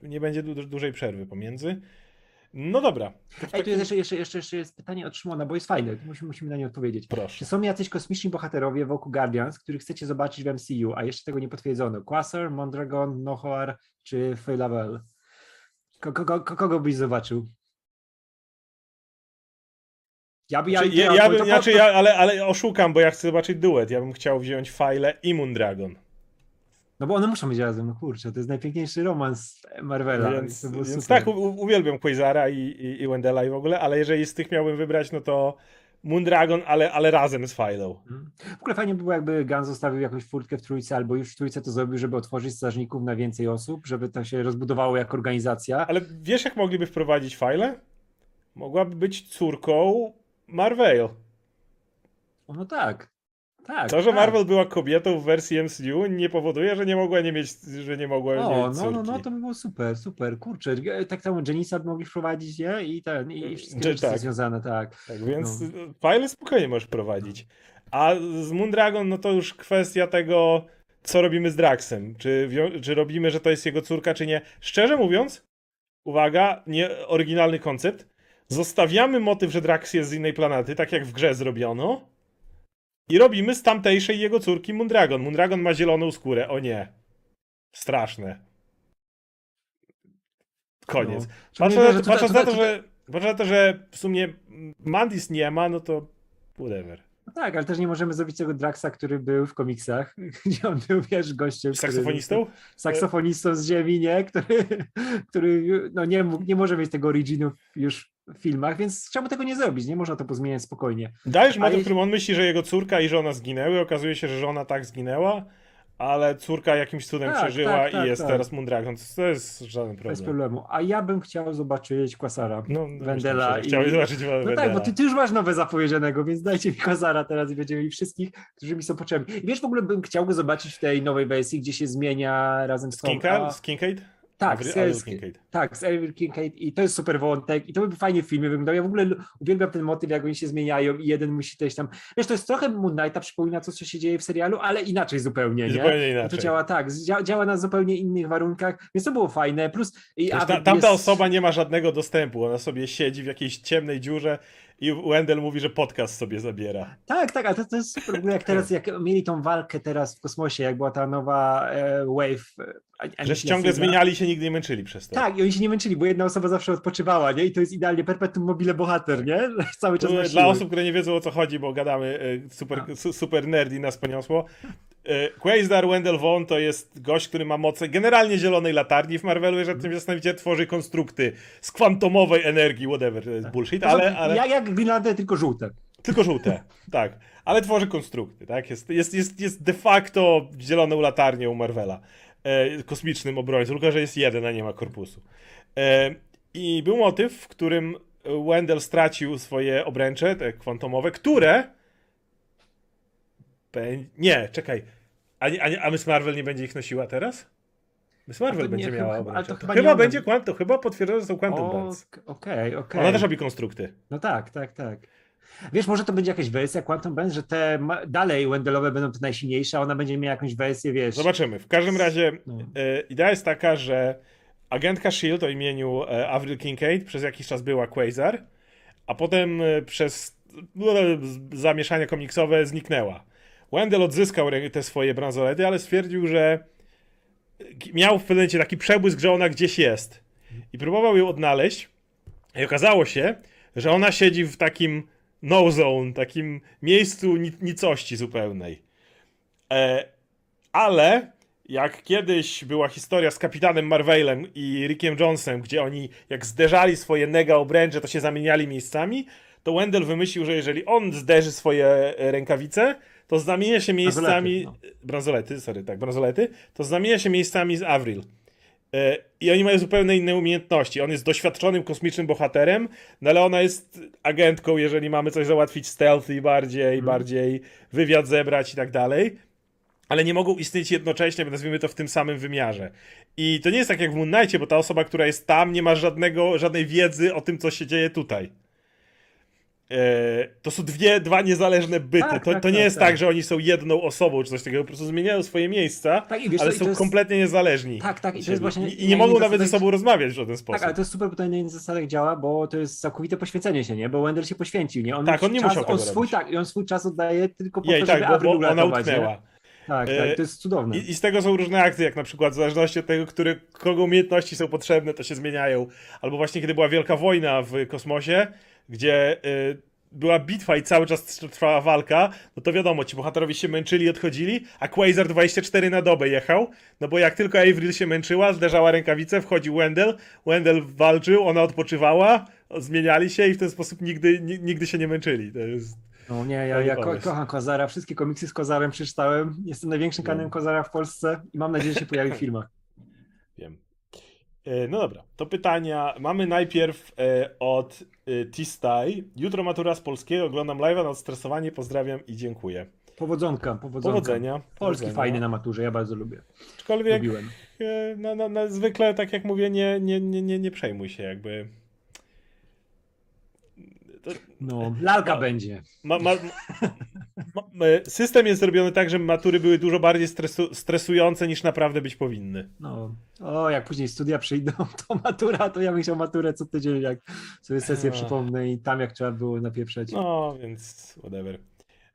e, nie będzie du- dłużej przerwy pomiędzy. No dobra. Ej, tu takim- jest jeszcze, jeszcze, jeszcze, jeszcze jest pytanie od Szymona, bo jest fajne. Musimy, musimy na nie odpowiedzieć. Czy Proszę. są jacyś kosmiczni bohaterowie wokół Guardians, których chcecie zobaczyć w MCU, a jeszcze tego nie potwierdzono? Quasar, Mondragon, Nohoar czy Feylavel? Kogo, kogo, kogo byś zobaczył? Ja, by- ja, Znaczy, ja, ja, ja, to- bym, to- znaczy, ja, ale, ale oszukam, bo ja chcę zobaczyć duet. Ja bym chciał wziąć File i Moondragon. No bo one muszą być razem, no kurczę, to jest najpiękniejszy romans Marvela. Więc, więc tak, u, uwielbiam Quasara i, i, i Wendella i w ogóle, ale jeżeli z tych miałbym wybrać, no to Moondragon, ale, ale razem z Filą. Mhm. W ogóle fajnie by było, jakby Gun zostawił jakąś furtkę w trójce, albo już w trójce to zrobił, żeby otworzyć strażników na więcej osób, żeby to się rozbudowało jako organizacja. Ale wiesz, jak mogliby wprowadzić File? Mogłaby być córką Marvel. No tak. Tak. To, że tak. Marvel była kobietą w wersji MCU nie powoduje, że nie mogła nie mieć, że nie mogła O, mieć no, córki. no, no, to by było super, super, kurczę. e, Tak samo Janisa mogli wprowadzić, nie? I ten, i, i wszystkie rzeczy tak. związane, tak. Tak więc No. Spokojnie możesz prowadzić. A z Moondragon, no to już kwestia tego, co robimy z Draxem. Czy, czy robimy, że to jest jego córka, czy nie. Szczerze mówiąc, uwaga, nie oryginalny koncept. Zostawiamy motyw, że Drax jest z innej planety, tak jak w grze zrobiono. I robimy z tamtejszej jego córki Moondragon. Moondragon ma zieloną skórę. O nie. Straszne. Koniec. No. Patrząc, Szczególnie, na, że to, patrząc tutaj- na to, tutaj- że, patrząc na to, że w sumie Mandis nie ma, no to whatever. No tak, ale też nie możemy zrobić tego Draxa, który był w komiksach, gdzie on był, wiesz, gościem. który- Saksofonistą? saksofonistą z ziemi, nie? Który, który no nie, mógł, nie może mieć tego originu już w filmach, więc czemu tego nie zrobić? Nie można to pozmieniać spokojnie. Dajesz motyw, w którym on myśli, że jego córka i żona zginęły. Okazuje się, że żona tak zginęła, ale córka jakimś cudem Tak, przeżyła tak, i tak, jest tak. teraz Moondragon. To jest żaden Bez problem. problemu. A ja bym chciał zobaczyć Quasara. No, Wendela myślę, że i- Chciałbym zobaczyć No Wendela. tak, bo ty, ty już masz nowe zapowiedzianego, więc dajcie mi Quasara teraz i będziemy mieli wszystkich, którzy mi są potrzebni. I wiesz, w ogóle bym chciał go zobaczyć w tej nowej wersji, gdzie się zmienia razem z Tom. Kincaid? a- Z Kincaid? Tak, z, z, Kincaid. tak, z Avery Kincaid i to jest super wątek i to by fajnie w filmie wyglądało. Ja w ogóle uwielbiam ten motyw, jak oni się zmieniają i jeden musi też tam, wiesz, to jest trochę Moon Knighta, przypomina to, co się dzieje w serialu, ale inaczej zupełnie, nie? Zupełnie inaczej. To działa tak, dzia- działa na zupełnie innych warunkach, więc to było fajne, plus... I Wiesz, ta, tamta jest- osoba nie ma żadnego dostępu. Ona sobie siedzi w jakiejś ciemnej dziurze i Wendell mówi, że podcast sobie zabiera. Tak, tak, ale to, to jest super, jak teraz, jak mieli tą walkę teraz w kosmosie, jak była ta nowa e, wave... E, Że ciągle zmieniali się, nigdy nie męczyli przez to. Tak, i oni się nie męczyli, bo jedna osoba zawsze odpoczywała, nie? I to jest idealnie perpetuum mobile bohater, nie? Cały czas na Dla osób, które nie wiedzą o co chodzi, bo gadamy e, super, su, super nerdy nas poniosło. E, Quasar Wendell Vaughn to jest gość, który ma moce generalnie zielonej latarni w Marvelu, jeżeli tym zastanowicie, tworzy konstrukty z kwantomowej energii, whatever, to jest bullshit, ale, ale Jak, jak Green Lantern, tylko żółte. tylko żółte, tak, ale tworzy konstrukty, tak, jest, jest, jest, jest de facto zieloną latarnią Marvela, e, kosmicznym obrońcą, tylko że jest jeden, a nie ma korpusu. E, I był motyw, w którym Wendell stracił swoje obręcze, te kwantomowe, które Nie, czekaj. A, a, a Miss Marvel nie będzie ich nosiła teraz? Miss Marvel nie, będzie chyba- miała ale to chyba chyba, ona- będzie Quant- to chyba potwierdzone, że są Quantum O, Dance. Okej, okej. Ona też robi konstrukty. No tak, tak, tak. Wiesz, może to będzie jakaś wersja Quantum Band, że te dalej Wendelowe będą te najsilniejsze, a ona będzie miała jakąś wersję, wiesz. Zobaczymy. W każdym razie No. e, idea jest taka, że agentka S.H.I.E.L.D. o imieniu e, Avril Kincaid przez jakiś czas była Quasar, a potem e, przez no, zamieszania komiksowe zniknęła. Wendell odzyskał te swoje bransolety, ale stwierdził, że miał w pewnym taki przebłysk, że ona gdzieś jest. I próbował ją odnaleźć. I okazało się, że ona siedzi w takim no zone, takim miejscu ni- nicości zupełnej. E, ale jak kiedyś była historia z kapitanem Marvelem i Rickiem Jonesem, gdzie oni jak zderzali swoje nega obręcze, to się zamieniali miejscami, to Wendell wymyślił, że jeżeli on zderzy swoje rękawice, to zamienia się miejscami. Bransolety, Bransolety, sorry, tak, bransolety, to zamienia się miejscami z Avril. E, I oni mają zupełnie inne umiejętności. On jest doświadczonym kosmicznym bohaterem, no ale ona jest agentką, jeżeli mamy coś załatwić stealthy bardziej, bardziej wywiad zebrać i tak dalej. Ale nie mogą istnieć jednocześnie, nazwijmy to w tym samym wymiarze. I to nie jest tak jak w Moon Knightie, bo ta osoba, która jest tam, nie ma żadnego, żadnej wiedzy o tym, co się dzieje tutaj. E, to są dwie, dwa niezależne byty. Tak, to, tak, to nie tak, jest tak. tak, że oni są jedną osobą czy coś takiego, po prostu zmieniają swoje miejsca, Tak, wiesz, ale są jest- kompletnie niezależni. Tak, tak, i to jest właśnie I, nie mogą nawet ze zasadach- sobą rozmawiać w żaden sposób. Tak, ale to jest super, bo to na innych zasadach działa, bo to jest całkowite poświęcenie się, nie? Bo Wendell się poświęcił, nie? On Tak, on nie czas, musiał on swój, robić. tak, i on swój czas oddaje tylko po Jej, to, tak, żeby bo, Avril bo ona utknęła. Tak, E, tak, to jest cudowne. I, I z tego są różne akcje, jak na przykład w zależności od tego, które, kogo umiejętności są potrzebne, to się zmieniają. Albo właśnie kiedy była wielka wojna w kosmosie, gdzie y, była bitwa i cały czas trwała walka, no to wiadomo, ci bohaterowie się męczyli i odchodzili, a Quasar 24 na dobę jechał, no bo jak tylko Avril się męczyła, zderzała rękawice, wchodził Wendell, Wendell walczył, ona odpoczywała, zmieniali się i w ten sposób nigdy, ni- nigdy się nie męczyli. Jest... No nie, ja, ja ko kocham Kozara, wszystkie komiksy z Kozarem przeczytałem. Jestem największym kanem No. Kozara w Polsce i mam nadzieję, że się pojawi w filmach. Wiem. E, No dobra, to pytania mamy najpierw e, od Tistaj. Jutro matura z polskiego, oglądam live'a na odstresowanie, pozdrawiam i dziękuję. Powodzonka, powodzonka. Powodzenia. Polski powodzenia. fajny na maturze, ja bardzo lubię. Aczkolwiek Lubiłem. e, no, no, no, zwykle, tak jak mówię, nie, nie, nie, nie, nie przejmuj się jakby. To No, lalka będzie. ma, ma, ma, ma, system jest zrobiony tak, że matury były dużo bardziej stresu, stresujące niż naprawdę być powinny. No, o, jak później studia przyjdą, to matura, to ja bym chciał maturę co tydzień, jak sobie sesję Ach. przypomnę i tam jak trzeba było napieprzeć. No, więc whatever.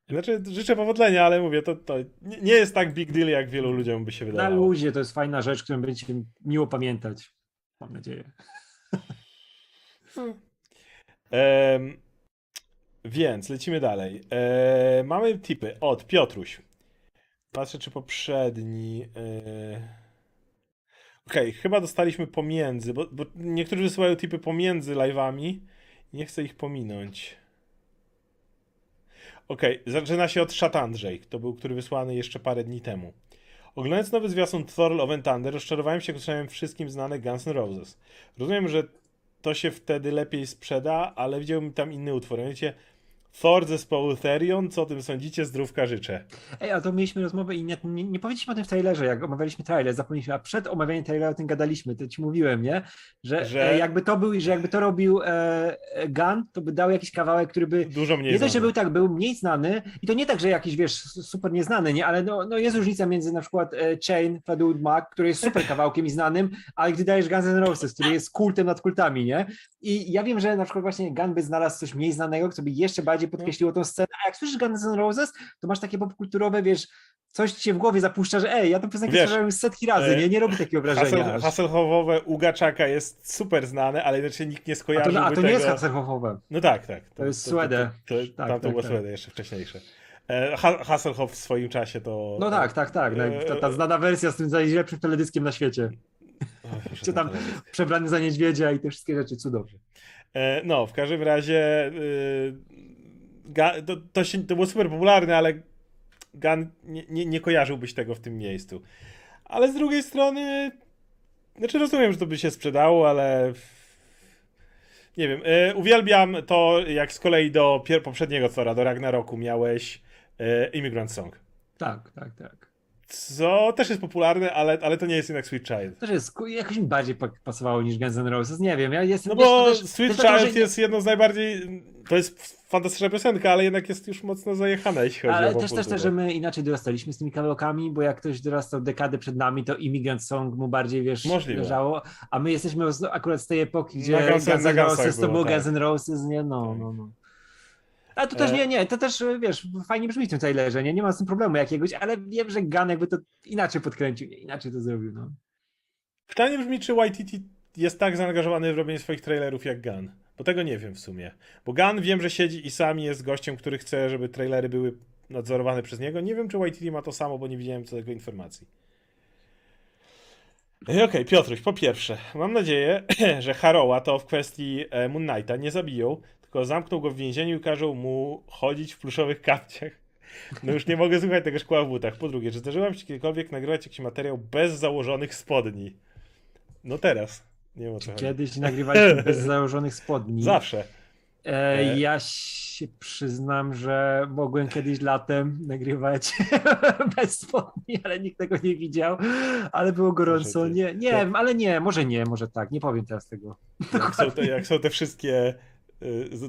Znaczy, życzę powodzenia, ale mówię, to, to nie jest tak big deal, jak wielu ludziom by się Na wydawało. luzie to jest fajna rzecz, którą będziecie miło pamiętać. Mam nadzieję. Więc lecimy dalej. Mamy tipy od Piotruś. Patrzę, czy poprzedni. E... Okej, chyba dostaliśmy pomiędzy, bo, bo niektórzy wysyłają tipy pomiędzy live'ami. Nie chcę ich pominąć. Okej, zaczyna się od Szat Andrzej. To był, który wysłany jeszcze parę dni temu. Oglądając nowy zwiastun Thor Love and Thunder, rozczarowałem się, jak wszystkim znane Guns N' Roses. Rozumiem, że to się wtedy lepiej sprzeda, ale widziałbym tam inny utwór. Mianowicie Thor zespołu Therion, co o tym sądzicie? Zdrówka życzę. Ej, a to mieliśmy rozmowę i nie, nie, nie powiedzieliśmy o tym w trailerze, jak omawialiśmy trailer, zapomnieliśmy, a przed omawianiem trailera o tym gadaliśmy, to ci mówiłem, nie? Że, Że- E, jakby to był, że jakby to robił e, Gun, to by dał jakiś kawałek, który by Dużo mniej Nie dość, że znany. był tak, był mniej znany i to nie tak, że jakiś, wiesz, super nieznany, nie, ale no, no jest różnica między na przykład e, Chain, Fleetwood Mac, który jest super kawałkiem i znanym, ale gdy dajesz Guns N' Roses, który jest kultem nad kultami, nie? I ja wiem, że na przykład właśnie Gun by znalazł coś mniej znanego, co by jeszcze bardziej podkreśliło tą scenę, a jak słyszysz Guns N' Roses, to masz takie popkulturowe, wiesz, coś ci się w głowie zapuszcza, że ej, ja tę piosenkę słyszałem już setki razy, e, nie? Nie robi takiego wrażenia. Hassel, aż. Hasselhoffowe Ugaczaka jest super znane, ale inaczej nikt nie A to, a to tego. nie jest Hasselhoffowe. No tak, tak. To jest Swede. To, to, Tak, tam to tak, było tak. Swede jeszcze wcześniejsze. E, Ha- Hasselhoff w swoim czasie to... No tak, tak, tak. e, Ta, ta znana wersja z tym najlepszym teledyskiem na świecie. O, Czy tam-. Przebrany za niedźwiedzia i te wszystkie rzeczy, cudownie. E, no, w każdym razie y, to, to, się, to było super popularne, ale Gun nie, nie, nie kojarzyłbyś tego w tym miejscu. Ale z drugiej strony, znaczy rozumiem, że to by się sprzedało, ale nie wiem. E, uwielbiam to, jak z kolei do poprzedniego Thora, do Ragnaroku miałeś e, Immigrant Song. Tak, tak, tak. Co też jest popularne, ale, ale to nie jest jednak Sweet Child. To jest jakoś mi bardziej pa- pasowało niż Guns N' Roses, nie wiem, ja jestem... No bo też- Sweet dlatego, Child że- jest jedną z najbardziej. To jest fantastyczna piosenka, ale jednak jest już mocno zajechana, jeśli chodzi Ale o też, też, popkulturę. też, że my inaczej dorastaliśmy z tymi kawałkami, bo jak ktoś dorastał dekadę przed nami, to Immigrant Song mu bardziej, wiesz, Możliwe. leżało, a my jesteśmy akurat z tej epoki, gdzie Guns- N' Roses to było, był tak. Guns N' Roses, nie, no, no, no. A to też E- nie, nie, to też, wiesz, fajnie brzmi w tym trailerze, nie, nie ma z tym problemu jakiegoś, ale wiem, że Gun jakby to inaczej podkręcił, inaczej to zrobił, no. Pytanie brzmi, czy YTT jest tak zaangażowany w robienie swoich trailerów jak Gun? Bo tego nie wiem w sumie. Bo Gun wiem, że siedzi i sami jest gościem, który chce, żeby trailery były nadzorowane przez niego. Nie wiem, czy YTT ma to samo, bo nie widziałem co tego informacji. Ej, Okej, Piotruś, po pierwsze, mam nadzieję, że Haroła to w kwestii e, Moon Knighta nie zabiją, tylko zamkną go w więzieniu i każą mu chodzić w pluszowych kapciach. No już nie mogę słuchać tego szkła w butach. Po drugie, czy zdarzyło mi się kiedykolwiek nagrywać jakiś materiał bez założonych spodni? No teraz. Nie wiem chodzi. Kiedyś nagrywaliśmy bez założonych spodni. Zawsze. E, E. ja się przyznam, że mogłem kiedyś latem nagrywać bez spodni, ale nikt tego nie widział, ale było gorąco. Nie, nie, ale nie, może nie, może tak, nie powiem teraz tego. Jak są te, jak są te wszystkie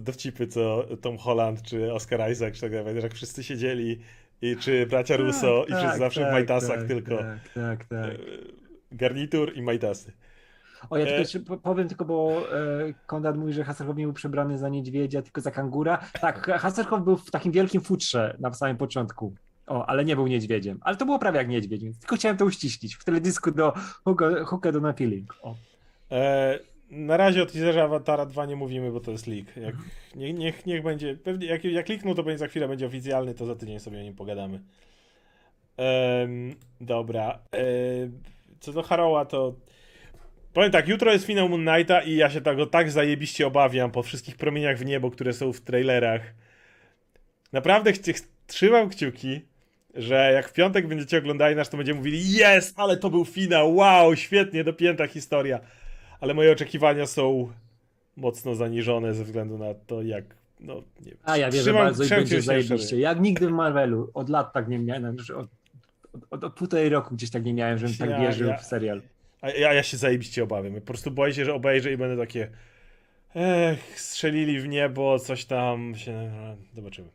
dowcipy, co Tom Holland czy Oscar Isaac, czy tak dalej, że jak wszyscy siedzieli i czy bracia Russo i Tak, wszyscy zawsze w tak, majtasach tak, tylko. Tak, tak, tak. y, Garnitur i majtasy. O, ja E. tylko jeszcze po- powiem tylko, bo e, Konrad mówi, że Hasselhoff nie był przebrany za niedźwiedzia, tylko za kangura. Tak, Hasselhoff był w takim wielkim futrze na samym początku. O, ale nie był niedźwiedziem. Ale to było prawie jak niedźwiedź, więc tylko chciałem to uściślić. W teledysku do Hooka- Hooka do Feeling. O. E, na razie o teaserze Awatara 2 nie mówimy, bo to jest leak. Jak, nie, niech, niech będzie, pewnie jak, jak to będzie za chwilę będzie oficjalny, to za tydzień sobie o nim pogadamy. Em, dobra. E, co do Haroła, to powiem tak, jutro jest finał Moon Knighta i ja się tego tak zajebiście obawiam po wszystkich promieniach w niebo, które są w trailerach. Naprawdę chci- ch- trzymam kciuki, że jak w piątek będziecie oglądali nasz, to będziemy mówili jest, ale to był finał, wow, świetnie, dopięta historia. Ale moje oczekiwania są mocno zaniżone ze względu na to, jak, no, nie wiem. A ja wierzę Trzymam- bardzo i będzie zajebiście. Jak nigdy w Marvelu. Od lat tak nie miałem, że od, od, od, od półtorej roku gdzieś tak nie miałem, żebym tak Ja- wierzył ja- w serial. A ja, ja się zajebiście obawiam. Po prostu boję się, że obejrzę i będę takie ech, strzelili w niebo, coś tam się... Zobaczymy.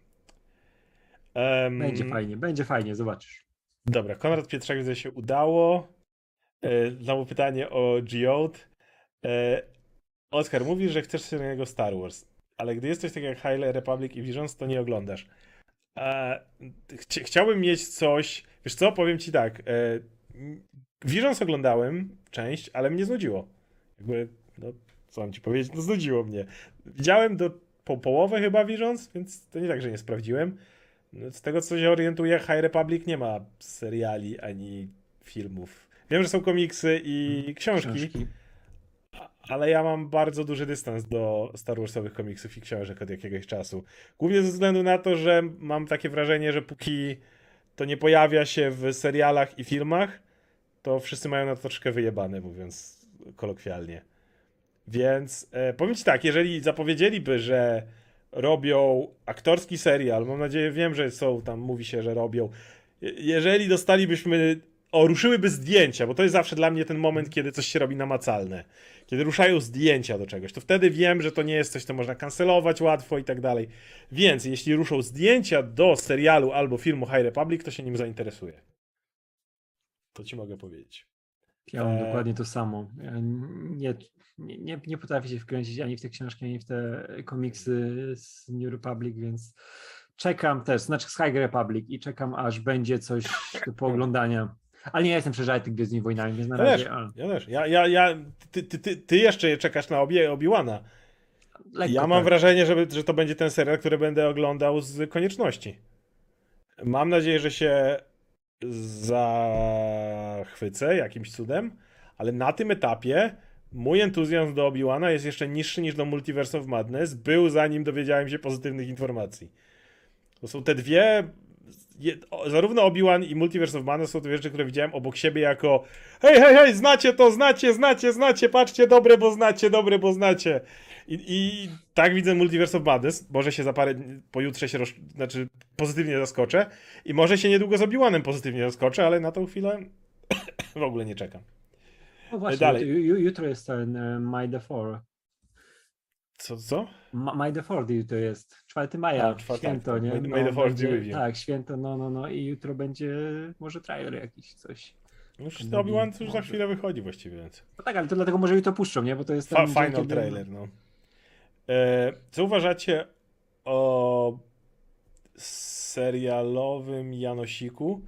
Em, Będzie fajnie, będzie fajnie, zobaczysz. Dobra, Konrad Pietrzak widzę się udało. E, Znowu pytanie o Geode. E, Oskar, mówisz, że chcesz serialnego Star Wars, ale gdy jest coś takiego jak High Republic i Visions, to nie oglądasz. E, chci- chciałbym mieć coś... Wiesz co, powiem ci tak. E, Visions oglądałem część, ale mnie znudziło. Jakby, no, co mam ci powiedzieć, no znudziło mnie. Widziałem do po połowę chyba Visions, więc to nie tak, że nie sprawdziłem. No, Z tego co się orientuję, High Republic nie ma seriali ani filmów. Wiem, że są komiksy i książki, a- ale ja mam bardzo duży dystans do Star Warsowych komiksów i książek od jakiegoś czasu. Głównie ze względu na to, że mam takie wrażenie, że póki to nie pojawia się w serialach i filmach, to wszyscy mają na to troszkę wyjebane, mówiąc kolokwialnie. Więc e, powiem ci tak, jeżeli zapowiedzieliby, że robią aktorski serial, mam nadzieję, wiem, że są tam, mówi się, że robią. Je- Jeżeli dostalibyśmy, o, ruszyłyby zdjęcia, bo to jest zawsze dla mnie ten moment, kiedy coś się robi namacalne. Kiedy ruszają zdjęcia do czegoś, to wtedy wiem, że to nie jest coś, co można kancelować łatwo i tak dalej. Więc jeśli ruszą zdjęcia do serialu albo filmu High Republic, to się nim zainteresuję. To ci mogę powiedzieć. Ja mam E, dokładnie to samo. Ja nie, nie, nie, nie potrafię się wkręcić ani w te książki, ani w te komiksy z New Republic, więc czekam też, znaczy z High Republic i czekam aż będzie coś do pooglądania. Ale nie jestem przeżarty Gwiezdnymi Wojnami, więc na Ja też, razie a, ja też. Ja, ja, ja, ty, ty, ty, ty jeszcze czekasz na obie, Obi-Wana. lekko Ja mam tak. wrażenie, że, że to będzie ten serial, który będę oglądał z konieczności. Mam nadzieję, że się zachwycę jakimś cudem, ale na tym etapie mój entuzjazm do Obi-Wana jest jeszcze niższy niż do Multiverse of Madness. Był zanim dowiedziałem się pozytywnych informacji. To są te dwie. Je, o, zarówno Obi-Wan i Multiverse of Madness są to rzeczy, które widziałem obok siebie jako hej, hej, hej, znacie to, znacie, znacie, znacie, patrzcie, dobre, bo znacie, dobre, bo znacie. I, I tak widzę Multiverse of Madness. Może się za parę, pojutrze się, roz, znaczy pozytywnie zaskoczę. I może się niedługo z Obi-Wanem pozytywnie zaskoczę, ale na tą chwilę w ogóle nie czekam. No właśnie, dalej. ju- ju- jutro jest ten e, May the 4. Co, co? Ma- May the 4 jutro jest. 4 maja, A, czwartek. święto, nie? May- May the fourth będzie-. Tak, święto, no, no, no i jutro będzie może trailer jakiś, coś. Już Mówi, Obi-Wan już za chwilę wychodzi właściwie, więc... No tak, ale to dlatego może jutro puszczą, nie? Bo to jest Fa- ten dzień, final kiedy- trailer, no. E, co uważacie o serialowym Janosiku?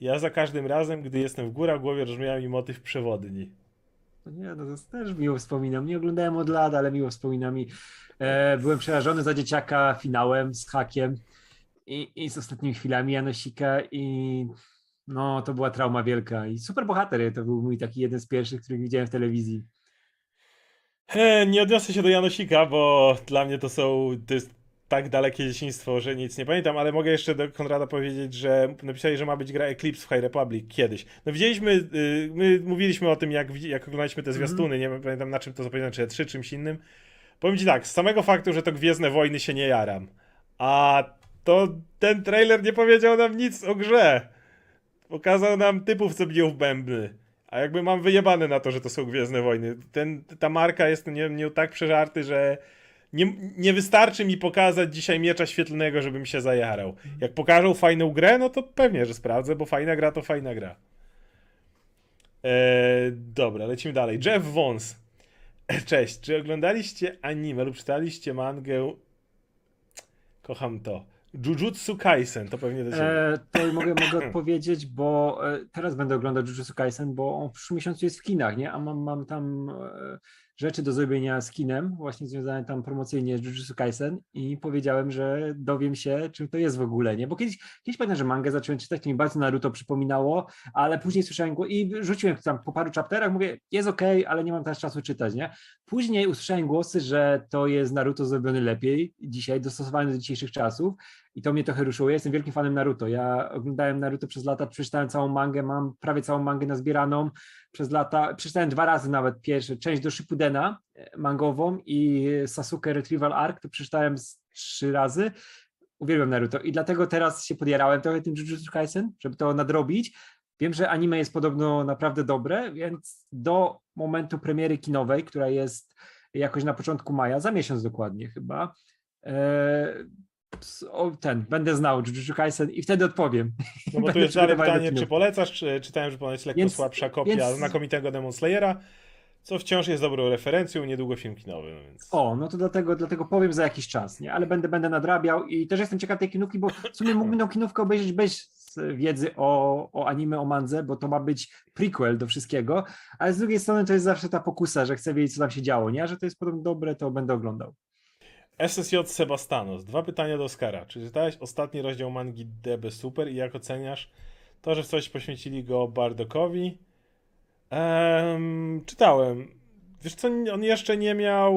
Ja za każdym razem, gdy jestem w górach, głowie brzmiał mi motyw przewodni. No nie, no to też miło wspominam. Nie oglądałem od lat, ale miło wspominam i e, byłem przerażony za dzieciaka finałem z hakiem i, i z ostatnimi chwilami Janosika i no to była trauma wielka i super bohater, to był mój taki jeden z pierwszych, których widziałem w telewizji. Nie odniosę się do Janosika, bo dla mnie to są. To jest tak dalekie dzieciństwo, że nic nie pamiętam, ale mogę jeszcze do Konrada powiedzieć, że napisali, że ma być gra Eclipse w High Republic kiedyś. No widzieliśmy, y, my mówiliśmy o tym, jak, jak oglądaliśmy te zwiastuny, nie pamiętam na czym to zapamiętam, czy E3, czymś innym. Powiem ci tak, z samego faktu, że to Gwiezdne Wojny się nie jaram, a to ten trailer nie powiedział nam nic o grze. Pokazał nam typów, co biją w bębny. A jakby mam wyjebane na to, że to są Gwiezdne Wojny. Ten, ta marka jest nie, nie tak przeżarty, że nie, nie wystarczy mi pokazać dzisiaj miecza świetlnego, żebym się zajarał. Jak pokażą fajną grę, no to pewnie, że sprawdzę, bo fajna gra to fajna gra. Eee, dobra, lecimy dalej. Jeff Wons. Cześć, czy oglądaliście anime lub czytaliście mangę? Kocham to. Jujutsu Kaisen, to pewnie do ciebie. E, to mogę, mogę odpowiedzieć, bo e, teraz będę oglądał Jujutsu Kaisen, bo on w przyszłym miesiącu jest w kinach, nie? A mam, mam tam e, rzeczy do zrobienia z kinem, właśnie związane tam promocyjnie z Jujutsu Kaisen i powiedziałem, że dowiem się, czym to jest w ogóle, nie? Bo kiedyś, kiedyś pamiętam, że mangę zacząłem czytać, to mi bardzo Naruto przypominało, ale później słyszałem go i rzuciłem tam po paru chapterach, mówię, jest okej, ale nie mam teraz czasu czytać, nie? Później usłyszałem głosy, że to jest Naruto zrobiony lepiej, dzisiaj dostosowany do dzisiejszych czasów i to mnie trochę ruszyło. Ja jestem wielkim fanem Naruto. Ja oglądałem Naruto przez lata, przeczytałem całą mangę, mam prawie całą mangę nazbieraną przez lata. Przeczytałem dwa razy nawet pierwsze, część do Shippudena e, mangową i Sasuke Retrieval Arc, to przeczytałem trzy razy. Uwielbiam Naruto i dlatego teraz się podjarałem trochę tym Jujutsu Kaisen, żeby to nadrobić. Wiem, że anime jest podobno naprawdę dobre, więc do momentu premiery kinowej, która jest jakoś na początku maja, za miesiąc dokładnie chyba, e, ten, będę znał Jujutsu Kaisen i wtedy odpowiem. No bo tu jest dalej pytanie, czy polecasz, czy czytałem, że ponoć lekko Więc- słabsza kopia więc- znakomitego Demon Slayera, co wciąż jest dobrą referencją, niedługo film kinowy, no więc... O, no to dlatego, dlatego powiem za jakiś czas, nie? Ale będę, będę nadrabiał i też jestem ciekaw tej kinówki, bo w sumie mógłbym tą kinówkę obejrzeć bez wiedzy o, o anime, o mandze, bo to ma być prequel do wszystkiego, ale z drugiej strony to jest zawsze ta pokusa, że chcę wiedzieć, co tam się działo, nie? A że to jest podobno dobre, to będę oglądał. SSJ Sebastanos. Dwa pytania do Oskara. Czy czytałeś ostatni rozdział mangi DB Super i jak oceniasz to, że coś poświęcili go Bardokowi? Em, czytałem. Wiesz co, on jeszcze nie miał...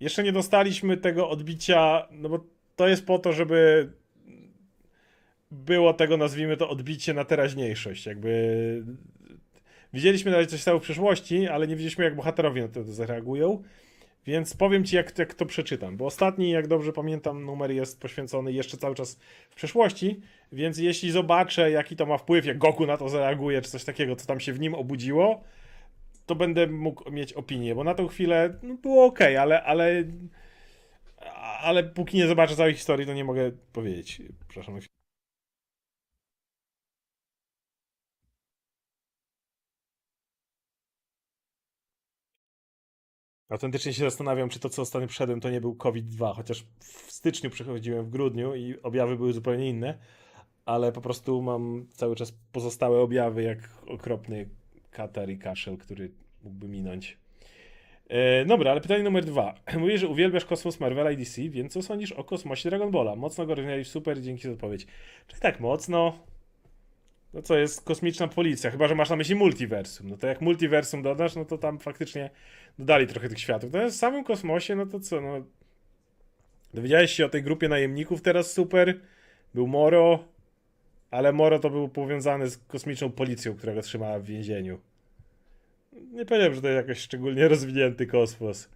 Jeszcze nie dostaliśmy tego odbicia, no bo to jest po to, żeby było tego, nazwijmy to, odbicie na teraźniejszość. Jakby widzieliśmy nawet, co się stało w przeszłości, ale nie widzieliśmy, jak bohaterowie na to zareagują. Więc powiem ci, jak, jak to przeczytam. Bo ostatni, jak dobrze pamiętam, numer jest poświęcony jeszcze cały czas w przeszłości. Więc jeśli zobaczę, jaki to ma wpływ, jak Goku na to zareaguje, czy coś takiego, co tam się w nim obudziło, to będę mógł mieć opinię. Bo na tą chwilę no, było ok, ale, ale, ale póki nie zobaczę całej historii, to nie mogę powiedzieć. Przepraszam. Autentycznie się zastanawiam, czy to, co ostatnio przyszedłem, to nie był COVID-2, chociaż w styczniu przychodziłem w grudniu i objawy były zupełnie inne, ale po prostu mam cały czas pozostałe objawy, jak okropny katar i kaszel, który mógłby minąć. E, dobra, ale pytanie numer dwa. Mówisz, że uwielbiasz kosmos Marvela i DC, więc co sądzisz o kosmosie Dragon Balla? Mocno go rozwijali super, dzięki za odpowiedź. Czy tak mocno? No co jest kosmiczna policja, chyba że masz na myśli multiversum. No to jak multiversum dodasz, no to tam faktycznie dodali trochę tych światów. Natomiast w samym kosmosie, no to co, no. Dowiedziałeś się o tej grupie najemników teraz super. Był Moro, ale Moro to był powiązany z kosmiczną policją, która go trzymała w więzieniu. nie powiem, że to jest jakoś szczególnie rozwinięty kosmos.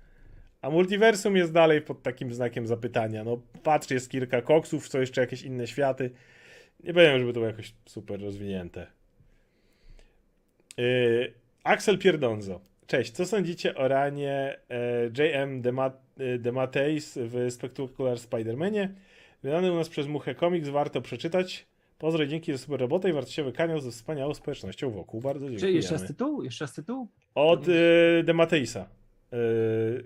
A multiversum jest dalej pod takim znakiem zapytania. No patrz, jest kilka koksów, są jeszcze jakieś inne światy. Nie powiem, żeby to było jakoś super rozwinięte. Yy, Axel Pierdonzo. Cześć, co sądzicie o ranie e, J.M. E, DeMatteis w Spectacular Spider-Manie? Wydany u nas przez Muchę Comics, warto przeczytać. Pozdro, dzięki za super robotę i wartościowy kanał ze wspaniałą społecznością wokół. Bardzo Czy dziękujemy. jeszcze raz tytuł? Jeszcze raz tytuł? Od y, Demateisa. Y,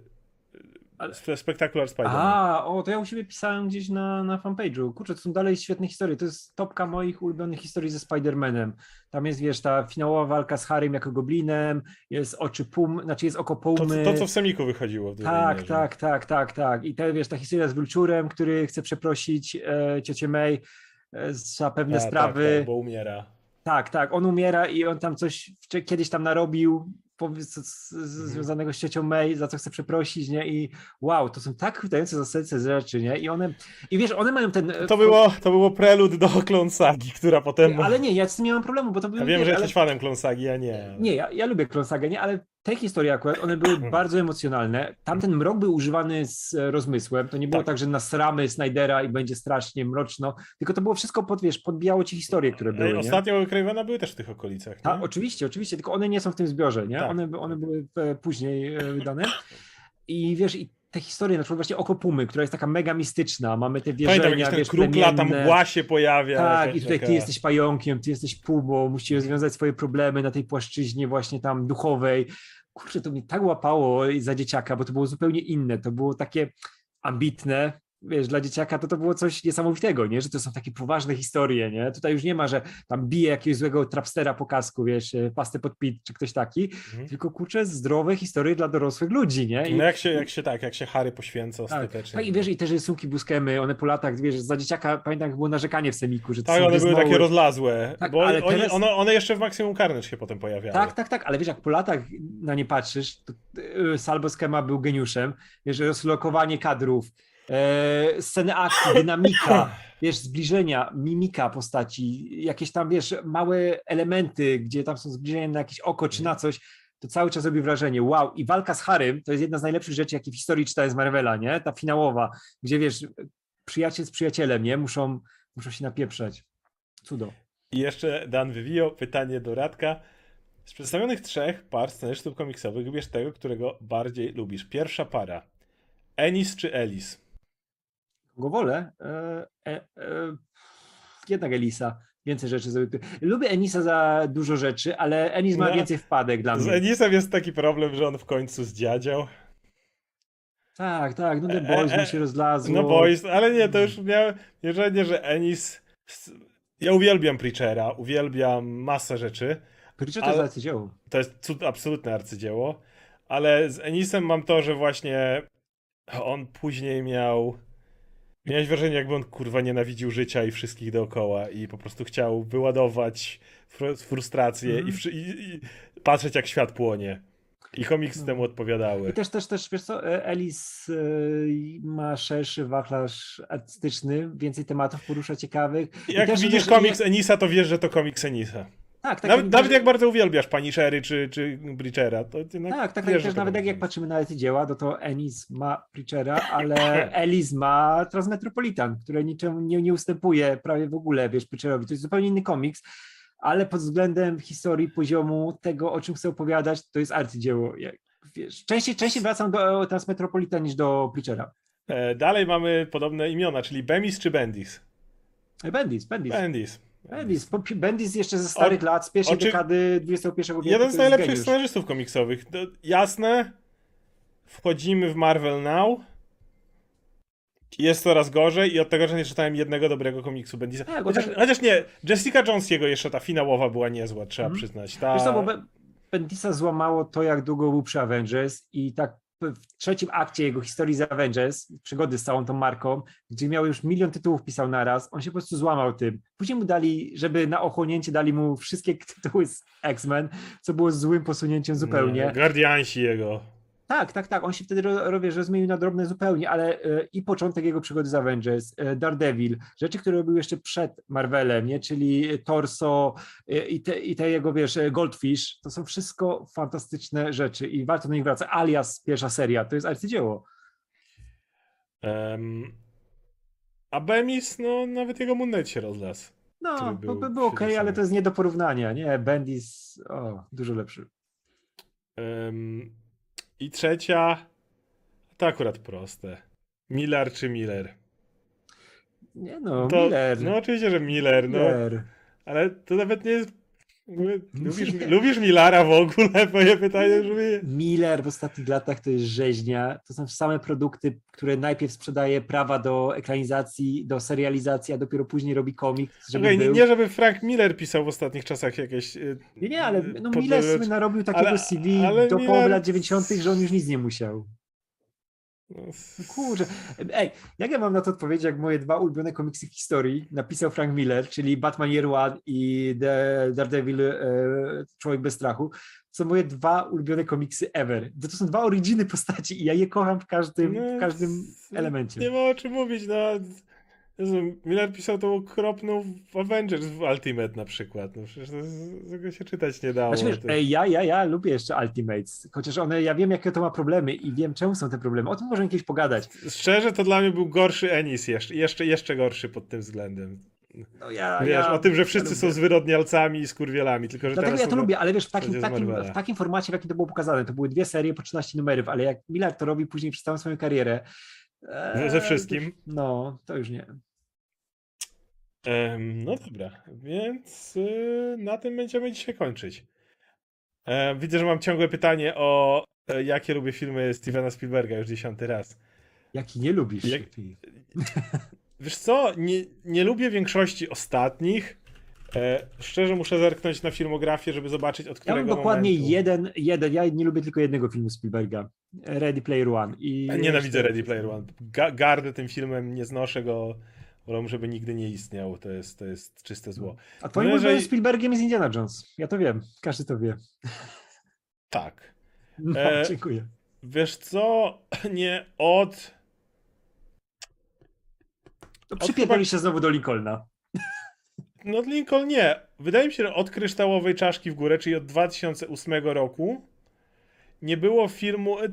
Ale- spe- Spectacular Spider-Man. A, o, to ja u siebie pisałem gdzieś na, na fanpage'u. Kurczę, to są dalej świetne historie. To jest topka moich ulubionych historii ze Spider-Manem. Tam jest, wiesz, ta finałowa walka z Harrym jako goblinem, jest oczy pum, znaczy jest oko To, pumy. to, co w Semiku wychodziło w Tak, tak, tak, tak, tak. I te, wiesz, ta historia z Wilczurem, który chce przeprosić e, ciocię May e, za pewne A, tak, sprawy. tak, bo umiera. Tak, tak, on umiera i on tam coś kiedyś tam narobił Mhm. związanego z ciocią May, za co chce przeprosić, nie? I wow, to są tak chwytające za serce rzeczy, nie? I one, i wiesz, one mają ten... e, To było, to było prelud do Clone Sagi, która potem... Ale nie, ja z tym nie mam problemu, bo to ja wiem, wiesz, że ale- jesteś fanem Clone Sagi, a nie. Nie, ja, ja lubię Klonsagę, nie, ale te historie akurat, one były bardzo emocjonalne. Tamten mrok był używany z e, rozmysłem. To nie było Tak. tak, że nasramy Snydera i będzie strasznie mroczno, tylko to było wszystko pod, wiesz, podbijało ci historie, które były. Nie? Ostatnio Cravena były też w tych okolicach. Ta, oczywiście, oczywiście, tylko one nie są w tym zbiorze, nie? Tak, one, one tak. były e, później e, wydane. I wiesz, i te historie, na przykład właśnie Oko Pumy, która jest taka mega mistyczna, mamy te wierzenia, Pamiętam, ten wiesz, plemienne. mgła się pojawia. Tak, i tutaj ty taka- jesteś pająkiem, ty jesteś pumą, musisz rozwiązać swoje problemy na tej płaszczyźnie właśnie tam duchowej. Kurczę, to mnie tak łapało za dzieciaka, bo to było zupełnie inne. To było takie ambitne. Wiesz, dla dzieciaka to to było coś niesamowitego, nie? Że to są takie poważne historie, nie? Tutaj już nie ma, że tam bije jakiegoś złego trapstera po kasku, wiesz, e, pastę pod pit czy ktoś taki, Mhm. tylko kurczę, zdrowe historie dla dorosłych ludzi, nie? I- No jak się, jak się tak, jak się Harry poświęca ostatecznie. tak, i wiesz, i te rysunki Buskemy, one po latach, wiesz, za dzieciaka, pamiętam, jak było narzekanie w Semiku, że to Tak, one były gizmoły. takie rozlazłe, Tak, bo ale oni, teraz- one, one jeszcze w Maksimum Carnage się potem pojawiały. Tak, tak, tak, ale wiesz, jak po latach na nie patrzysz, to y, Salvo Schema był geniuszem, wiesz, rozlokowanie kadrów, e, sceny akcji, dynamika, wiesz, zbliżenia, mimika postaci, jakieś tam, wiesz, małe elementy, gdzie tam są zbliżenia na jakieś oko czy na coś, to cały czas robi wrażenie, wow, i walka z Harrym to jest jedna z najlepszych rzeczy, jakie w historii czytałem z Marvela, nie, ta finałowa, gdzie, wiesz, przyjaciel z przyjacielem, nie, muszą, muszą się napieprzać, cudo. I jeszcze Dan Vivio, pytanie do Radka. Z przedstawionych trzech par scenarzystów komiksowych wybierz tego, którego bardziej lubisz. Pierwsza para. Ennis czy Elis? Go wolę. E, e, e, jednak Elisa. Więcej rzeczy zrobił. Lubię Enisa za dużo rzeczy, ale Enis ma No, więcej wpadek dla Z mnie. Enisem jest taki problem, że on w końcu zdziadział. Tak, tak. No The E, Boys e, mu się rozlazło. No boys, ale nie, to już miałem wrażenie, że Enis... Ja uwielbiam Preachera, uwielbiam masę rzeczy. Pritchard to jest arcydzieło. To jest cud, absolutne arcydzieło. Ale z Enisem mam to, że właśnie on później miał. Miałeś wrażenie, jakby on kurwa nienawidził życia i wszystkich dookoła i po prostu chciał wyładować fr- frustrację Mhm. i, wszy- i, i patrzeć, jak świat płonie. I komiksy No. temu odpowiadały. I też, też, też, wiesz co, Elis e, ma szerszy wachlarz artystyczny, więcej tematów porusza ciekawych. Jak też, widzisz wiesz, komiks Enisa, to wiesz, że to komiks Enisa. Tak, tak. Nawet, jak- nawet jak bardzo uwielbiasz Punishery czy, czy Breachera, to jednak Tak, tak, wiesz, tak nawet jak, jak patrzymy na arcydzieła, no to Enis ma Preachera, ale Elis ma Transmetropolitan, które niczemu nie, nie ustępuje prawie w ogóle, wiesz, Preacherowi. To jest zupełnie inny komiks, ale pod względem historii, poziomu tego, o czym chcę opowiadać, to jest arcydzieło. Jak, wiesz, częściej, częściej wracam do Transmetropolitan niż do Preachera. E, Dalej mamy podobne imiona, czyli Bemis czy Bendis? E, Bendis, Bendis. Bendis. Bendis, Bendis jeszcze ze starych lat, z pierwszej oczy- dekady XXI wieku. Jeden z najlepszych scenarzystów komiksowych. To jasne, wchodzimy w Marvel Now. Jest coraz gorzej i od tego, że nie czytałem jednego dobrego komiksu Bendisa. Tak, chociaż, tak- chociaż nie, Jessica Jones jego jeszcze ta finałowa była niezła, trzeba Mhm. przyznać. Ta... Wiesz co, bo Be- Bendisa złamało to, jak długo był przy Avengers i tak w trzecim akcie jego historii z Avengers, przygody z całą tą marką, gdzie miał już milion tytułów pisał naraz, on się po prostu złamał tym. Później mu dali, żeby na ochłonięcie dali mu wszystkie tytuły z X-Men, co było złym posunięciem zupełnie. Nie, Guardiansi jego. Tak, tak, tak. On się wtedy ro- robię, że zmienił na drobne zupełnie, ale e, i początek jego przygody z Avengers, e, Daredevil, rzeczy, które robił jeszcze przed Marvelem, nie? czyli Torso e, i te, i te jego, wiesz, Goldfish, to są wszystko fantastyczne rzeczy i warto do nich wracać. Alias, pierwsza seria, to jest arcydzieło. Em, a Bemis, no nawet jego Moonlight się rozlasł. No, był by było okej, świetny ale to jest nie do porównania, nie? Bendis, o, dużo lepszy. Em, I trzecia, to akurat proste. Miller czy Miller? Nie no, To, Miller. No oczywiście, że Miller, no. Miller. Ale to nawet nie jest... Lubisz, lubisz Millara w ogóle? Moje pytanie brzmi... Miller w ostatnich latach to jest rzeźnia. To są same produkty, które najpierw sprzedaje prawa do ekranizacji, do serializacji, a dopiero później robi komiks, żeby Okej, nie, był. nie żeby Frank Miller pisał w ostatnich czasach jakieś... y, nie, nie, ale no, pod- Miller sobie narobił takiego ale- CV ale do Miller- połowy lat 90., że on już nic nie musiał. No, Kurczę. Ej, jak ja mam na to odpowiedzieć, jak moje dwa ulubione komiksy w historii napisał Frank Miller, czyli Batman Year One i The Daredevil e, Człowiek bez strachu, są moje dwa ulubione komiksy ever. To, są dwa originy postaci i ja je kocham w każdym, w każdym elemencie. Nie ma o czym mówić, no. Jezu, Miller pisał tą okropną w Avengers w Ultimate na przykład. No przecież to, z- tego się czytać nie dało. Znaczy, wiesz, ja, ja, ja lubię jeszcze Ultimates, chociaż one, ja wiem, jakie to ma problemy i wiem, czemu są te problemy. O tym możemy kiedyś pogadać. Szczerze, to dla mnie był gorszy Ennis jeszcze, jeszcze, jeszcze gorszy pod tym względem. No ja, Wiesz, ja, o tym, że ja wszyscy lubię. są zwyrodnialcami i skurwielami, tylko że Dlatego ja to są- lubię, ale wiesz, w takim, takim, w takim formacie, w jakim to było pokazane, to były dwie serie po 13 numerów, ale jak Miller to robi później przez całą swoją karierę. No, ze wszystkim? No, to już nie. No dobra, więc y, na tym będziemy dzisiaj kończyć. E, widzę, że mam ciągłe pytanie o e, jakie lubię filmy Stevena Spielberga już dziesiąty raz. Jaki nie lubisz. Jak-. Wiesz co, nie, nie lubię większości ostatnich. E, szczerze muszę zerknąć na filmografię, żeby zobaczyć od Ja którego mam dokładnie momentu. jeden, jeden, ja nie lubię tylko jednego filmu Spielberga. Ready Player One. I Nienawidzę Ready Player One. Ga gardę tym filmem, nie znoszę go. Wolę, żeby nigdy nie istniał. To jest, to jest czyste zło. A twoim No jeżeli- ulubionym Spielbergiem jest Indiana Jones. Ja to wiem. Każdy to wie. Tak. No, E, dziękuję. Wiesz co, nie od... To chyba- przypierdoli się znowu do Lincolna. No Lincoln nie. Wydaje mi się, że od Kryształowej Czaszki w górę, czyli od 2008 roku, nie było filmu... e,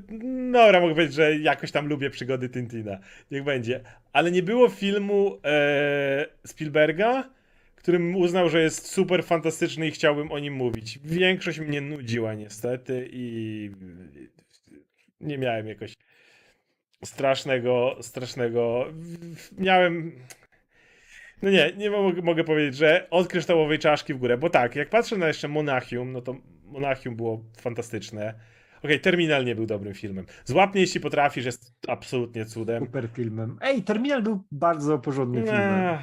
Dobra, mogę powiedzieć, że jakoś tam lubię przygody Tintina. Niech będzie. Ale nie było filmu e, Spielberga, którym uznał, że jest super fantastyczny i chciałbym o nim mówić. Większość mnie nudziła niestety i nie miałem jakoś strasznego, strasznego... Miałem... No nie, nie mogę, powiedzieć, że od kryształowej czaszki w górę, bo tak, jak patrzę na jeszcze Monachium, no to Monachium było fantastyczne. Okej, Terminal nie był dobrym filmem. Złap mnie, jeśli potrafisz, jest absolutnie cudem. Super filmem. Ej, Terminal był bardzo porządnym filmem.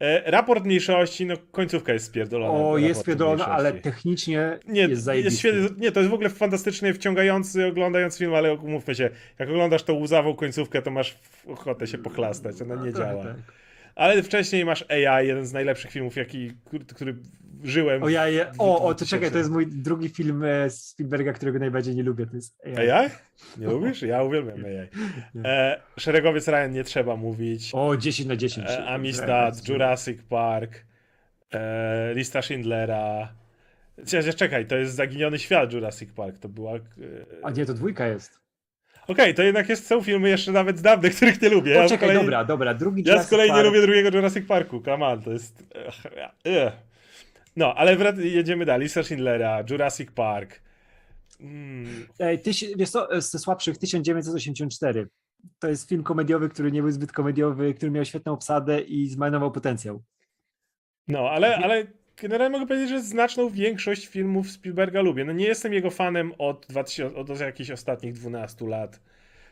E, raport mniejszości, no końcówka jest spierdolona. O, jest spierdolona, ale technicznie Nie, jest jest zajebisty. świetny, nie, to jest w ogóle fantastyczny, wciągający, oglądający film, ale umówmy się, jak oglądasz tą łzawą końcówkę, to masz ochotę się pochlastać, ona nie No, trochę działa. tak. Ale wcześniej masz AI, jeden z najlepszych filmów, jaki, który, żyłem. O, ja je... o, o, to 2000. czekaj, to jest mój drugi film e, Spielberga, którego najbardziej nie lubię. To jest AI. AI? Nie lubisz? Ja uwielbiam AI. E, Szeregowiec Ryan nie trzeba mówić. O, 10 na 10. E, Amistad, Jurassic Park, e, lista Schindlera. Czekaj, czekaj, to jest Zaginiony Świat Jurassic Park. To była. e, A nie, to dwójka jest. Okej, to jednak jest, są filmy jeszcze nawet z dawnych, których nie lubię. O, z czekaj, kolei- dobra, dobra, drugi Ja z kolei nie Park. lubię drugiego Jurassic Parku. Come on, to jest. No, ale jedziemy dalej. Lista Schindlera, Jurassic Park. Mm, Ej, tyś, wiesz co, z słabszych 1984. To jest film komediowy, który nie był zbyt komediowy, który miał świetną obsadę i zmarnował potencjał. No, ale, ale generalnie mogę powiedzieć, że znaczną większość filmów Spielberga lubię. No nie jestem jego fanem od, 2000, od jakichś ostatnich 12 lat,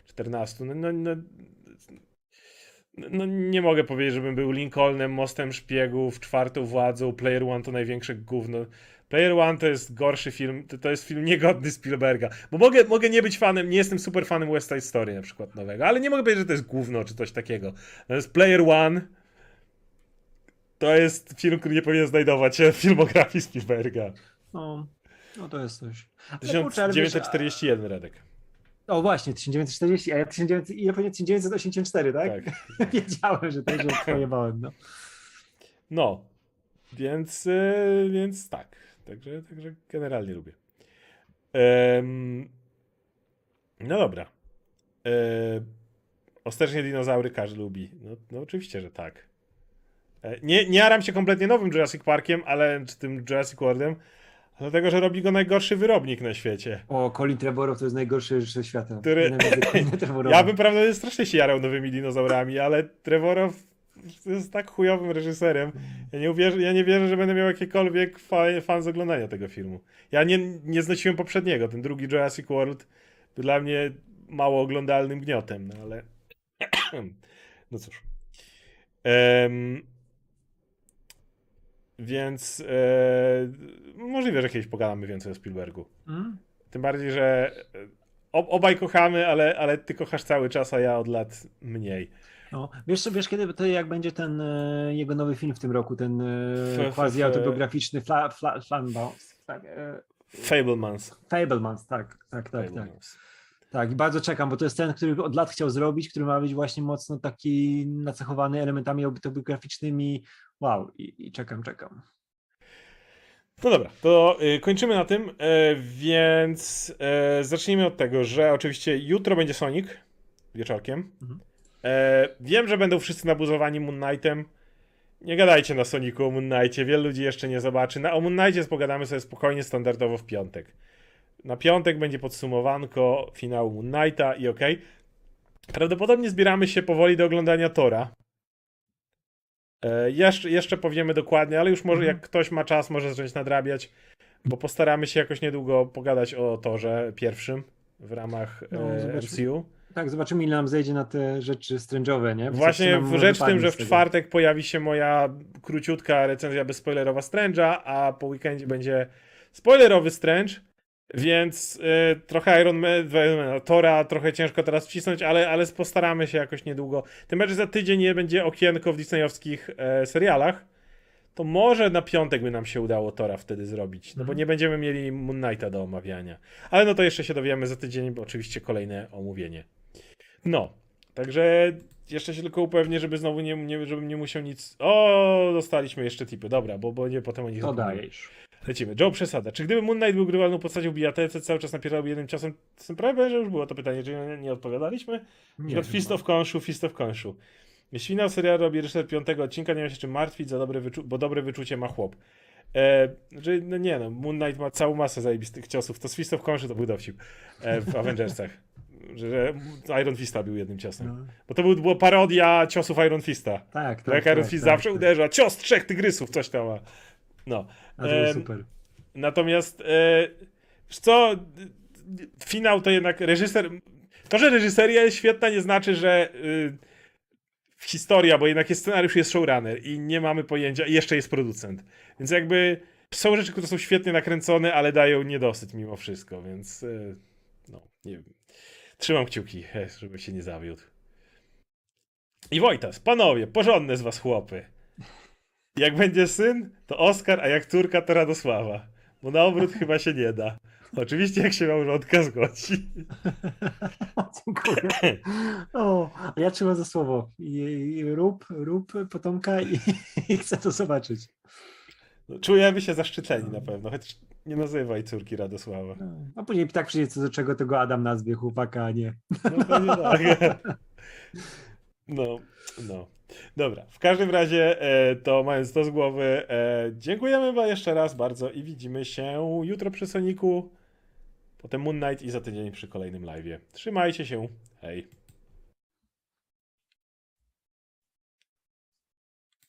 14. No, no, no, no nie mogę powiedzieć, żebym był Lincolnem, Mostem Szpiegów, Czwartą Władzą, Player One to największe gówno. Player One to jest gorszy film, to, to jest film niegodny Spielberga. Bo mogę, mogę nie być fanem, nie jestem super fanem West Side Story na przykład nowego, ale nie mogę powiedzieć, że to jest gówno czy coś takiego. Natomiast Player One to jest film, który nie powinien znajdować się w filmografii Spielberga. No, no to jest coś. Ale kurczę, ale wiesz, 1941, Redek. O właśnie, 1940, a ja 1900, ile powiedziałem? 1984, tak? Tak. Wiedziałem, że też pojebałem, no. No, więc, e, więc tak. Także, także generalnie lubię. Em, no dobra. Ostatecznie dinozaury każdy lubi. No, no oczywiście, że tak. E, Nie, nie jaram się kompletnie nowym Jurassic Parkiem, ale czy tym Jurassic Worldem, dlatego, że robi go najgorszy wyrobnik na świecie. O, Colin Trevorrow to jest najgorszy rzecz świata. Który-. Ja bym prawdopodobnie strasznie się jarał nowymi dinozaurami, ale Trevorow jest tak chujowym reżyserem. Ja nie, uwierzę, ja nie wierzę, że będę miał jakikolwiek fa- fan z oglądania tego filmu. Ja nie, nie znosiłem poprzedniego. Ten drugi Jurassic World był dla mnie mało oglądalnym gniotem, no ale. No cóż. Em, więc e, możliwe, że kiedyś pogadamy więcej o Spielbergu. Mm? Tym bardziej, że e, ob, obaj kochamy, ale, ale ty kochasz cały czas, a ja od lat mniej. No, wiesz, wiesz kiedy to jak będzie ten e, jego nowy film w tym roku, ten e, quasi autobiograficzny fla, fla, Flanbounce, tak, e, Fablemans. Fablemans, tak, tak, tak, tak. Fablemans. Tak, i bardzo czekam, bo to jest ten, który od lat chciał zrobić, który ma być właśnie mocno taki nacechowany elementami autobiograficznymi. Wow, i, i czekam, czekam. No dobra, to y, kończymy na tym, e, więc e, zacznijmy od tego, że oczywiście jutro będzie Sonic wieczorkiem. Mhm. E, wiem, że będą wszyscy nabuzowani Moon Knightem. Nie gadajcie na Sonicu o Moon Knightie, wielu ludzi jeszcze nie zobaczy. Na, o Moon Knightie pogadamy sobie spokojnie, standardowo w piątek. Na piątek będzie podsumowanko finału Moon Knighta i okej. Prawdopodobnie zbieramy się powoli do oglądania Tora. E, jeszcze, jeszcze powiemy dokładnie, ale już może Mhm. jak ktoś ma czas, może zacząć nadrabiać, bo postaramy się jakoś niedługo pogadać o Torze pierwszym w ramach No, e, zobaczmy. MCU. Tak, zobaczymy ile nam zejdzie na te rzeczy strężowe, nie? Co Właśnie w rzecz w tym, że w czwartek pojawi się moja króciutka recenzja bezspoilerowa Strange'a, a po weekendzie będzie spoilerowy Strange, więc y, trochę Iron Man, Man, Tora trochę ciężko teraz wcisnąć, ale, ale postaramy się jakoś niedługo. Tym bardziej, za tydzień nie będzie okienko w disneyowskich e, serialach, to może na piątek by nam się udało Tora wtedy zrobić, no bo Mhm. nie będziemy mieli Moon Knighta do omawiania. Ale no to jeszcze się dowiemy za tydzień, bo oczywiście kolejne omówienie. No, także jeszcze się tylko upewnię, żeby znowu nie, nie, żebym nie musiał nic... O, dostaliśmy jeszcze tipy, dobra, bo, bo nie potem o nich To zapomnę. dajesz. Lecimy. Joe Przesada. Czy gdyby Moon Knight był grywalną postacią w bijatece, cały czas napierałby jednym ciosem? Jestem prawie że już było to pytanie, czy nie, nie odpowiadaliśmy? Nie, Nie, Fist of Konshu, Fist of Konshu. Jeśli finał serialu robi reżyser piątego odcinka, nie ma się czym martwić, za dobre bo dobre wyczucie ma chłop. E, że, no nie no, Moon Knight ma całą masę zajebistych ciosów. To z Fist of Konshu to był dowcip e, w Avengersach. Że, że Iron Fista był jednym ciosem. No, Bo to był, była parodia ciosów Iron Fista. tak, tak. jak Iron tak, Fist tak, zawsze tak. uderza. Cios trzech tygrysów, coś tam ma. No. A to jest super. Natomiast e, wiesz co, finał to jednak reżyser. To, że reżyseria jest świetna, nie znaczy, że y, historia, bo jednak jest scenariusz, jest showrunner i nie mamy pojęcia, i jeszcze jest producent. Więc jakby są rzeczy, które są świetnie nakręcone, ale dają niedosyt mimo wszystko, więc y, no, nie wiem. Trzymam kciuki, e, żeby się nie zawiódł. I Wojtas, panowie, porządne z was chłopy. Jak będzie syn, to Oskar, a jak córka, to Radosława. Bo na obrót chyba się nie da. Oczywiście jak się małżonka zgodzi. Dziękuję. O, a ja trzymam za słowo. I, i rób, rób potomka i, i chcę to zobaczyć. No, czujemy się zaszczyceni na pewno, choć nie nazywaj córki Radosława. No, A później tak przyjdzie co do czego tego Adam nazwie chłopaka, a nie. No pewnie tak. No, no. Dobra, w każdym razie e, to mając to z głowy, e, dziękujemy wam jeszcze raz bardzo i widzimy się jutro przy Soniku, potem Moon Knight i za tydzień przy kolejnym live'ie. Trzymajcie się, hej.